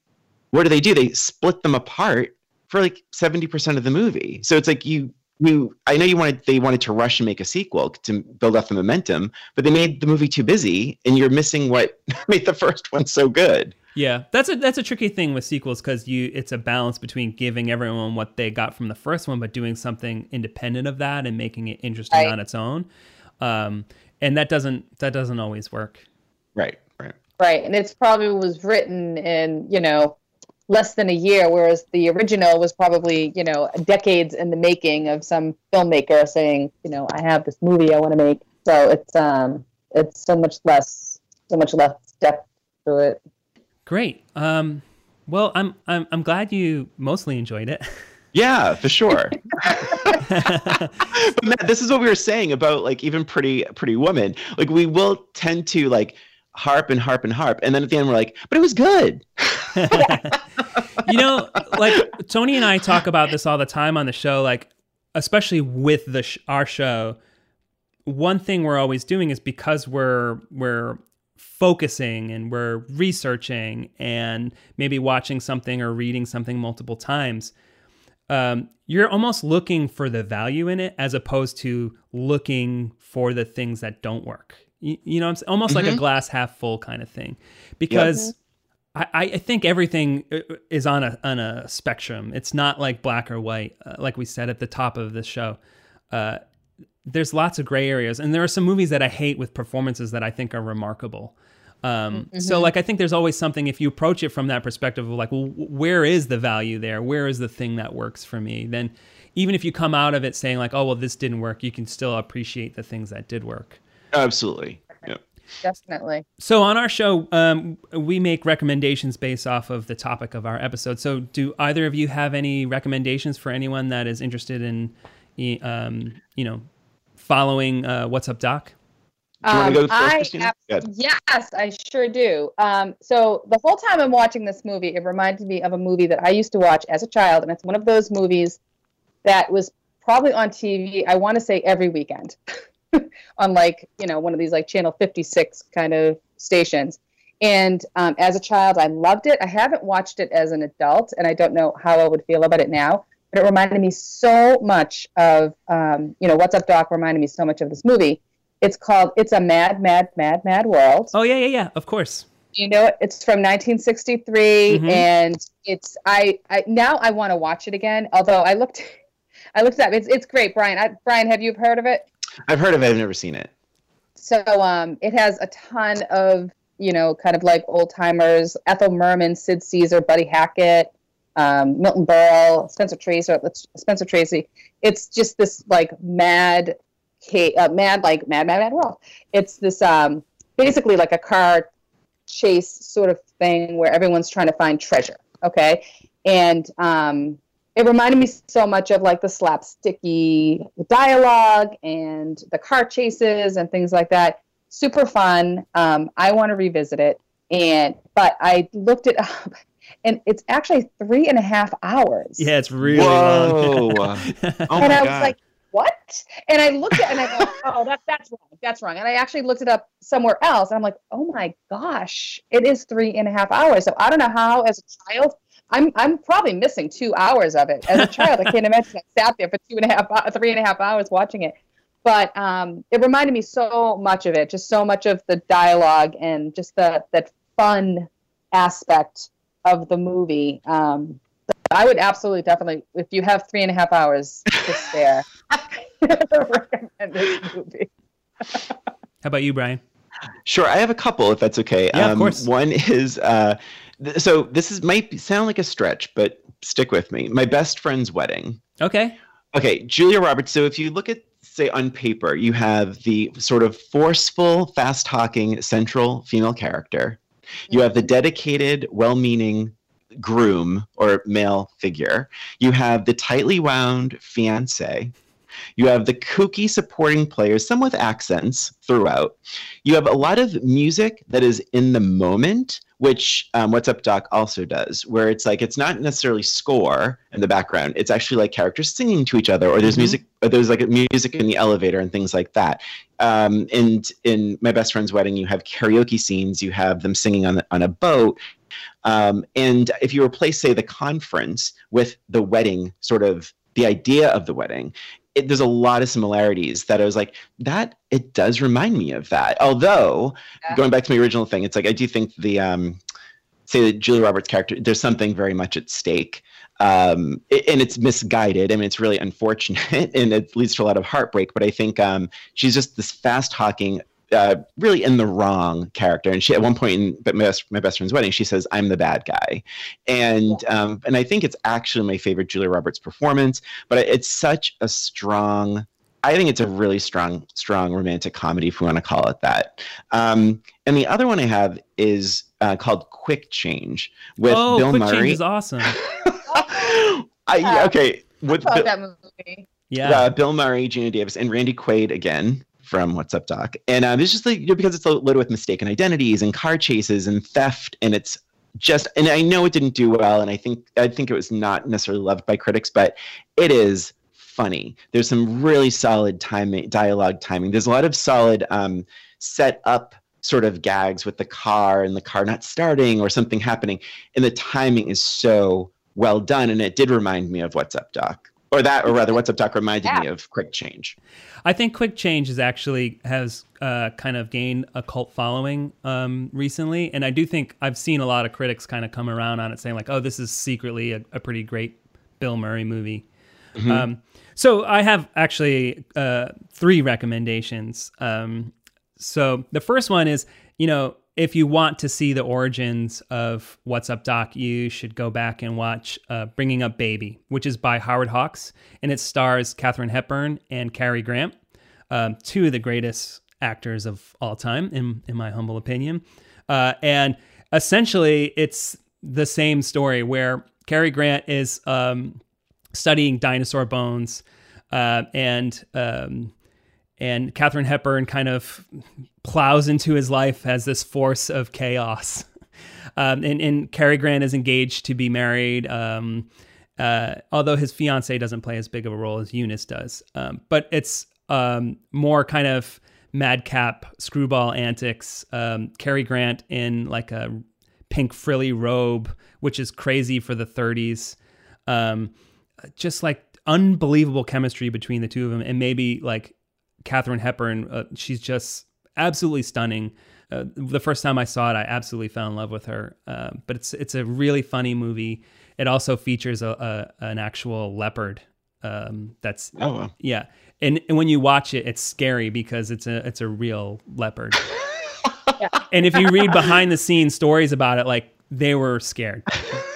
what do they do? They split them apart for like seventy percent of the movie. So it's like you. You, I know you wanted they wanted to rush and make a sequel to build up the momentum, but they made the movie too busy, and you're missing what <laughs> made the first one so good. Yeah, that's a that's a tricky thing with sequels because you it's a balance between giving everyone what they got from the first one, but doing something independent of that and making it interesting Right. on its own. Um, and that doesn't that doesn't always work. Right, right. Right, and it's probably was written in you know less than a year, whereas the original was probably you know decades in the making of some filmmaker saying, you know, I have this movie I want to make. So it's um it's so much less so much less depth to it. Great. Um, well, I'm I'm I'm glad you mostly enjoyed it. <laughs> Yeah, for sure. <laughs> but Matt, this is what we were saying about like even pretty pretty woman. Like we will tend to like harp and harp and harp, and then at the end we're like, but it was good. <laughs> you know, like Tony and I talk about this all the time on the show, like especially with the sh- our show. One thing we're always doing is because we're we're focusing and we're researching and maybe watching something or reading something multiple times. Um, you're almost looking for the value in it as opposed to looking for the things that don't work. You, you know, it's almost like a glass half full kind of thing, because I, I think everything uh, is on a on a spectrum. It's not like black or white, uh, like we said at the top of the show. Uh, there's lots of gray areas, and there are some movies that I hate with performances that I think are remarkable. Um, So, like, I think there's always something if you approach it from that perspective of like, well, where is the value there? Where is the thing that works for me? Then, even if you come out of it saying like, oh well, this didn't work, you can still appreciate the things that did work. Absolutely. Yeah. Definitely. So on our show, um, we make recommendations based off of the topic of our episode. So do either of you have any recommendations for anyone that is interested in, um, you know, following uh, What's Up Doc? Do you want to go first, Um, I Christina? ab- Yes, I sure do. Um, so the whole time I'm watching this movie, it reminded me of a movie that I used to watch as a child, and it's one of those movies that was probably on TV. I want to say every weekend, <laughs> <laughs> on like you know one of these like channel 56 kind of stations. And um, as a child, I loved it. I haven't watched it as an adult, and I don't know how I would feel about it now. But it reminded me so much of um, you know What's Up Doc reminded me so much of this movie. It's called It's a Mad, Mad, Mad, Mad World. Oh yeah, yeah, yeah. Of course. You know, it's from 1963, Mhm. and it's I, I now I want to watch it again. Although I looked, <laughs> I looked it up. It's it's great, Brian. I, Brian, have you heard of it? I've heard of it. I've never seen it. So um, it has a ton of you know, kind of like old timers: Ethel Merman, Sid Caesar, Buddy Hackett, um, Milton Berle, Spencer Tracy. Spencer Tracy. It's just this like mad, uh, mad like mad, mad, mad world. It's this um, basically like a car chase sort of thing where everyone's trying to find treasure. Okay, and um, it reminded me so much of like the slapsticky dialogue and the car chases and things like that. Super fun. Um, I want to revisit it, and but I looked it <laughs> up, and it's actually three and a half hours. Yeah, it's really long. Whoa. <laughs> oh my and I was God. like, what? And I looked at it and I go, oh, that, that's wrong. That's wrong. And I actually looked it up somewhere else. And I'm like, oh my gosh, it is three and a half hours. So I don't know how, as a child, I'm I'm probably missing two hours of it. As a child, I can't imagine I sat there for two and a half, three and a half hours watching it. But um, it reminded me so much of it, just so much of the dialogue and just the that fun aspect of the movie. Um, I would absolutely, definitely, if you have three and a half hours to spare, <laughs> recommend this movie. How about you, Brian? Sure, I have a couple, if that's okay. Yeah, um, of course. One is uh, th- so this is might sound like a stretch, but stick with me. My best friend's wedding. Okay. Okay, Julia Roberts. So if you look at say on paper, you have the sort of forceful, fast talking central female character. You have the dedicated, well meaning groom or male figure. You have the tightly wound fiance. You have the kooky supporting players, some with accents throughout. You have a lot of music that is in the moment, which um, What's Up Doc also does, where it's like it's not necessarily score in the background. It's actually like characters singing to each other, or there's mm-hmm. music, or there's like music in the elevator and things like that. Um, and in my best friend's wedding, you have karaoke scenes. You have them singing on on a boat. Um, and if you replace, say, the conference with the wedding, sort of the idea of the wedding, it, there's a lot of similarities that I was like, that it does remind me of that. Although, yeah. going back to my original thing, it's like I do think the um, say the Julia Roberts character, there's something very much at stake. Um, and it's misguided. I mean, it's really unfortunate, <laughs> and it leads to a lot of heartbreak. But I think um, she's just this fast talking, uh, really in the wrong character. And she, at one point in my best, my best friend's wedding, she says, "I'm the bad guy," and um, and I think it's actually my favorite Julia Roberts performance. But it's such a strong. I think it's a really strong, strong romantic comedy, if we want to call it that. Um, and the other one I have is uh, called Quick Change with oh, Bill Quick Murray. Change is awesome. <laughs> I, okay, with Bill, that movie. Yeah, uh, Bill Murray, Geena Davis, and Randy Quaid again from What's Up Doc. And um, it's just like, you know, because it's loaded with mistaken identities and car chases and theft. And it's just, and I know it didn't do well. And I think, I think it was not necessarily loved by critics, but it is funny. There's some really solid timing, dialogue timing. There's a lot of solid um, set up sort of gags with the car and the car not starting or something happening. And the timing is so well done. And it did remind me of What's Up Doc or that, or rather, What's Up Doc reminded yeah. me of Quick Change. I think Quick Change is actually has uh, kind of gained a cult following um, recently, and I do think I've seen a lot of critics kind of come around on it, saying like, "Oh, this is secretly a, a pretty great Bill Murray movie." Mm-hmm. Um, so I have actually uh, three recommendations. Um, so the first one is, you know, if you want to see the origins of What's Up Doc, you should go back and watch uh, Bringing Up Baby, which is by Howard Hawks, and it stars Katharine Hepburn and Cary Grant, um, two of the greatest actors of all time, in, in my humble opinion. Uh, and essentially, it's the same story where Cary Grant is um, studying dinosaur bones, uh, and um, and Katharine Hepburn kind of plows into his life as this force of chaos. <laughs> Um, and, and Cary Grant is engaged to be married, um, uh, although his fiance doesn't play as big of a role as Eunice does. Um, but it's um, more kind of madcap screwball antics. Um, Cary Grant in like a pink frilly robe, which is crazy for the 30s. Um, just like unbelievable chemistry between the two of them, and maybe like Katharine Hepburn, uh, she's just absolutely stunning. Uh, the first time I saw it, I absolutely fell in love with her. Uh, but it's it's a really funny movie. It also features a, a an actual leopard. Um, that's oh wow. yeah, and, and when you watch it, it's scary because it's a it's a real leopard. <laughs> And if you read behind the scenes stories about it, like they were scared. <laughs>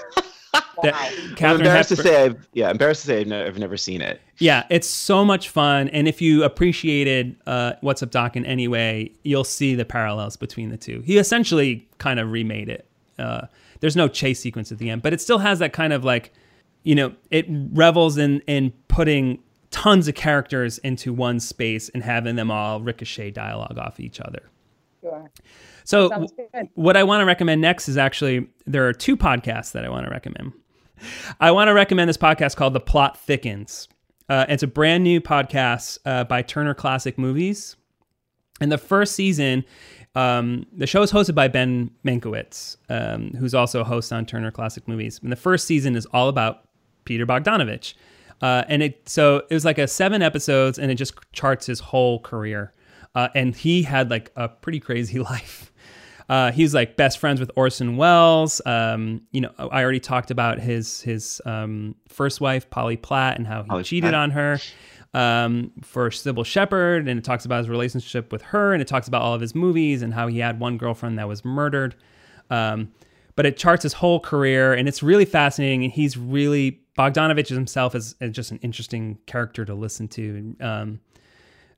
That wow. embarrassed Hepburn, to say, I've, yeah, embarrassed to say I've, I've, never seen it. Yeah, it's so much fun, and if you appreciated uh, What's Up Doc in any way, you'll see the parallels between the two. He essentially kind of remade it. Uh, there's no chase sequence at the end, but it still has that kind of like, you know, it revels in in putting tons of characters into one space and having them all ricochet dialogue off each other. Sure. So, what I want to recommend next is actually there are two podcasts that I want to recommend. I want to recommend this podcast called The Plot Thickens. Uh, it's a brand new podcast uh, by Turner Classic Movies. And the first season, um, the show is hosted by Ben Mankiewicz, um, who's also a host on Turner Classic Movies. And the first season is all about Peter Bogdanovich. Uh, and it so it was like a seven episodes, and it just charts his whole career. Uh, and he had like a pretty crazy <laughs> life. Uh, he's like best friends with Orson Welles. Um, you know, I already talked about his his um, first wife, Polly Platt, and how he Polly cheated Platt. on her um, for Cybill Shepherd, and it talks about his relationship with her, and it talks about all of his movies and how he had one girlfriend that was murdered. Um, but it charts his whole career, and it's really fascinating. And he's really Bogdanovich himself is, is just an interesting character to listen to. Um,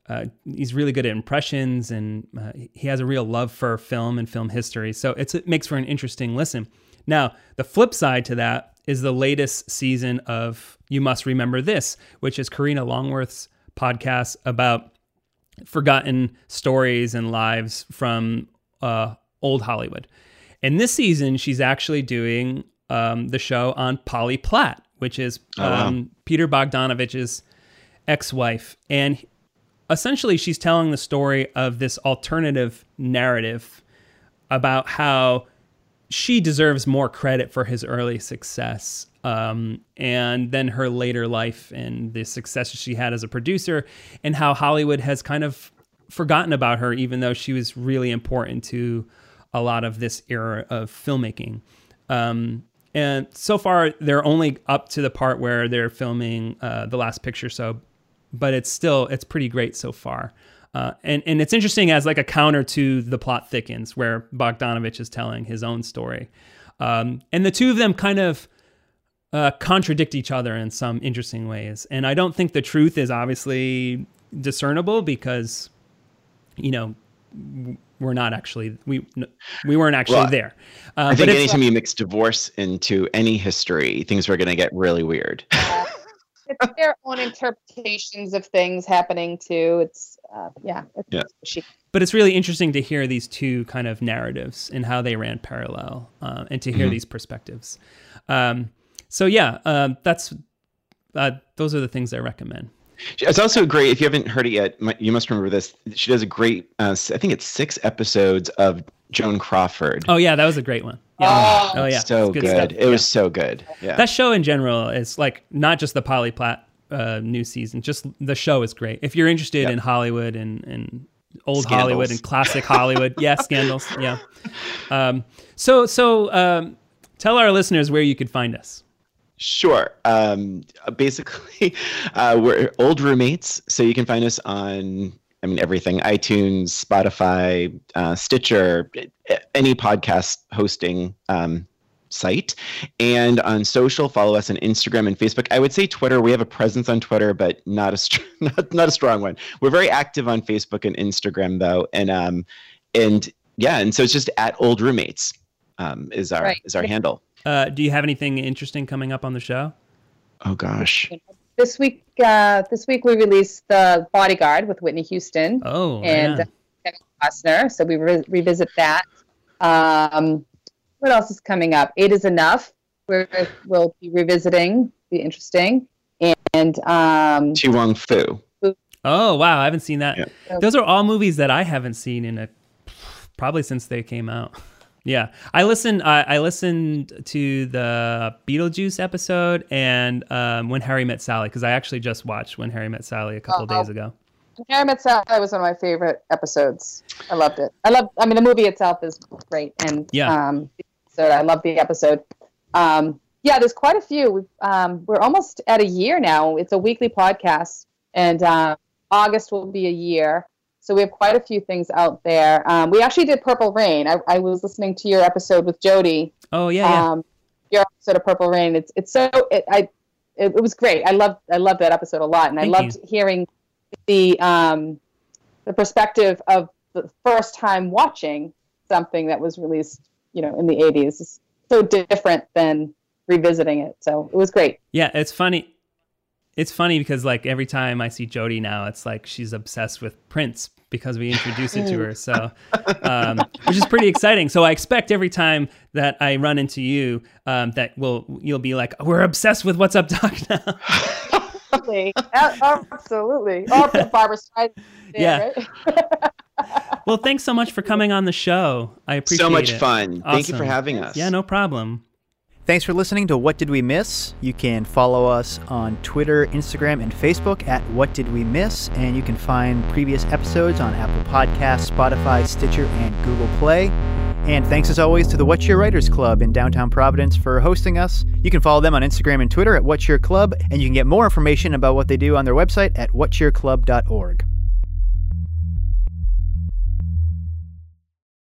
uh, he's really good at impressions, and uh, he has a real love for film and film history. So it's, it makes for an interesting listen. Now, the flip side to that is the latest season of You Must Remember This, which is Karina Longworth's podcast about forgotten stories and lives from uh, old Hollywood. And this season, she's actually doing um, the show on Polly Platt, which is Oh, wow. um, Peter Bogdanovich's ex-wife, and essentially she's telling the story of this alternative narrative about how she deserves more credit for his early success um, and then her later life and the success she had as a producer and how hollywood has kind of forgotten about her even though she was really important to a lot of this era of filmmaking. Um, and so far they're only up to the part where they're filming uh, the last picture so but it's still it's pretty great so far. Uh, and and it's interesting as like a counter to the plot thickens, where Bogdanovich is telling his own story, um, and the two of them kind of uh, contradict each other in some interesting ways. And I don't think the truth is obviously discernible because, you know, w- we're not actually we we weren't actually Well, there. Uh, I think anytime you mix divorce into any history, things are going to get really weird. <laughs> it's their own interpretations of things happening too. It's uh, yeah, it's Yeah. she, but it's really interesting to hear these two kind of narratives and how they ran parallel uh, and to hear Mhm. these perspectives um, so yeah um, that's uh, those are the things i recommend It's also great if you haven't heard it yet. You must remember this. She does a great. Uh, s- I think it's six episodes of Joan Crawford. oh yeah that was a great one yeah. Oh, oh yeah so it's good. stuff. It was so good. Yeah. that show in general is like not just the Polly Platt uh, new season. Just the show is great. If you're interested Yep. in Hollywood and, and old Scandals. Hollywood and classic Hollywood, <laughs> yeah, scandals, yeah. Um, so so um, tell our listeners where you could find us. Sure. Um, basically, <laughs> uh, we're old roommates, so you can find us on, I mean, everything: iTunes, Spotify, uh, Stitcher, any podcast hosting um, site, and on social. Follow us on Instagram and Facebook. I would say Twitter. We have a presence on Twitter, but not a str- <laughs> not, not a strong one. We're very active on Facebook and Instagram, though, and um, and yeah, and so it's just at old roommates um, is our Right. is our handle. Uh, do you have anything interesting coming up on the show? Oh gosh. This week, uh, this week we released the Bodyguard with Whitney Houston Oh, and yeah. uh, Kevin Costner. So we re- revisit that. Um, what else is coming up? Eight is enough. We're, we'll be revisiting. Be interesting. And um, To Wong Foo. oh wow, I haven't seen that. Yeah. Those are all movies that I haven't seen in a probably since they came out. Yeah, I listened. I, I listened to the Beetlejuice episode and um, When Harry Met Sally because I actually just watched When Harry Met Sally a couple Oh. days ago. Harry Met Sally was one of my favorite episodes. I loved it. I love. I mean, the movie itself is great, and Yeah. Um, so I love the episode. Um, yeah, there's quite a few. We've, um, we're almost at a year now. It's a weekly podcast, and uh, August will be a year. So we have quite a few things out there. Um, we actually did Purple Rain. I, I was listening to your episode with Jody. Oh yeah, yeah. Um, your episode of Purple Rain. It's it's so it, I it, it was great. I loved I loved that episode a lot, and Thank I loved hearing the um the perspective of the first time watching something that was released, you know, in the 80s. It's so different than revisiting it. So it was great. Yeah, it's funny. It's funny because like every time I see Jody now, it's like she's obsessed with Prince because we introduced it to her. So, um, which is pretty exciting. So I expect every time that I run into you, um, that will you'll be like, "We're obsessed with What's Up, Doc." Now. absolutely, absolutely. Oh, <laughs> Barbra Streisand. Yeah. Right? well, thanks so much for coming on the show. I appreciate it. So much it. fun. Awesome. Thank you for having us. Yeah, no problem. Thanks for listening to What Did We Miss? You can follow us on Twitter, Instagram, and Facebook at What Did We Miss, and you can find previous episodes on Apple Podcasts, Spotify, Stitcher, and Google Play. And thanks as always to the What's Your Writers Club in downtown Providence for hosting us. You can follow them on Instagram and Twitter at What's Your Club, and you can get more information about what they do on their website at whatsyourclub.org.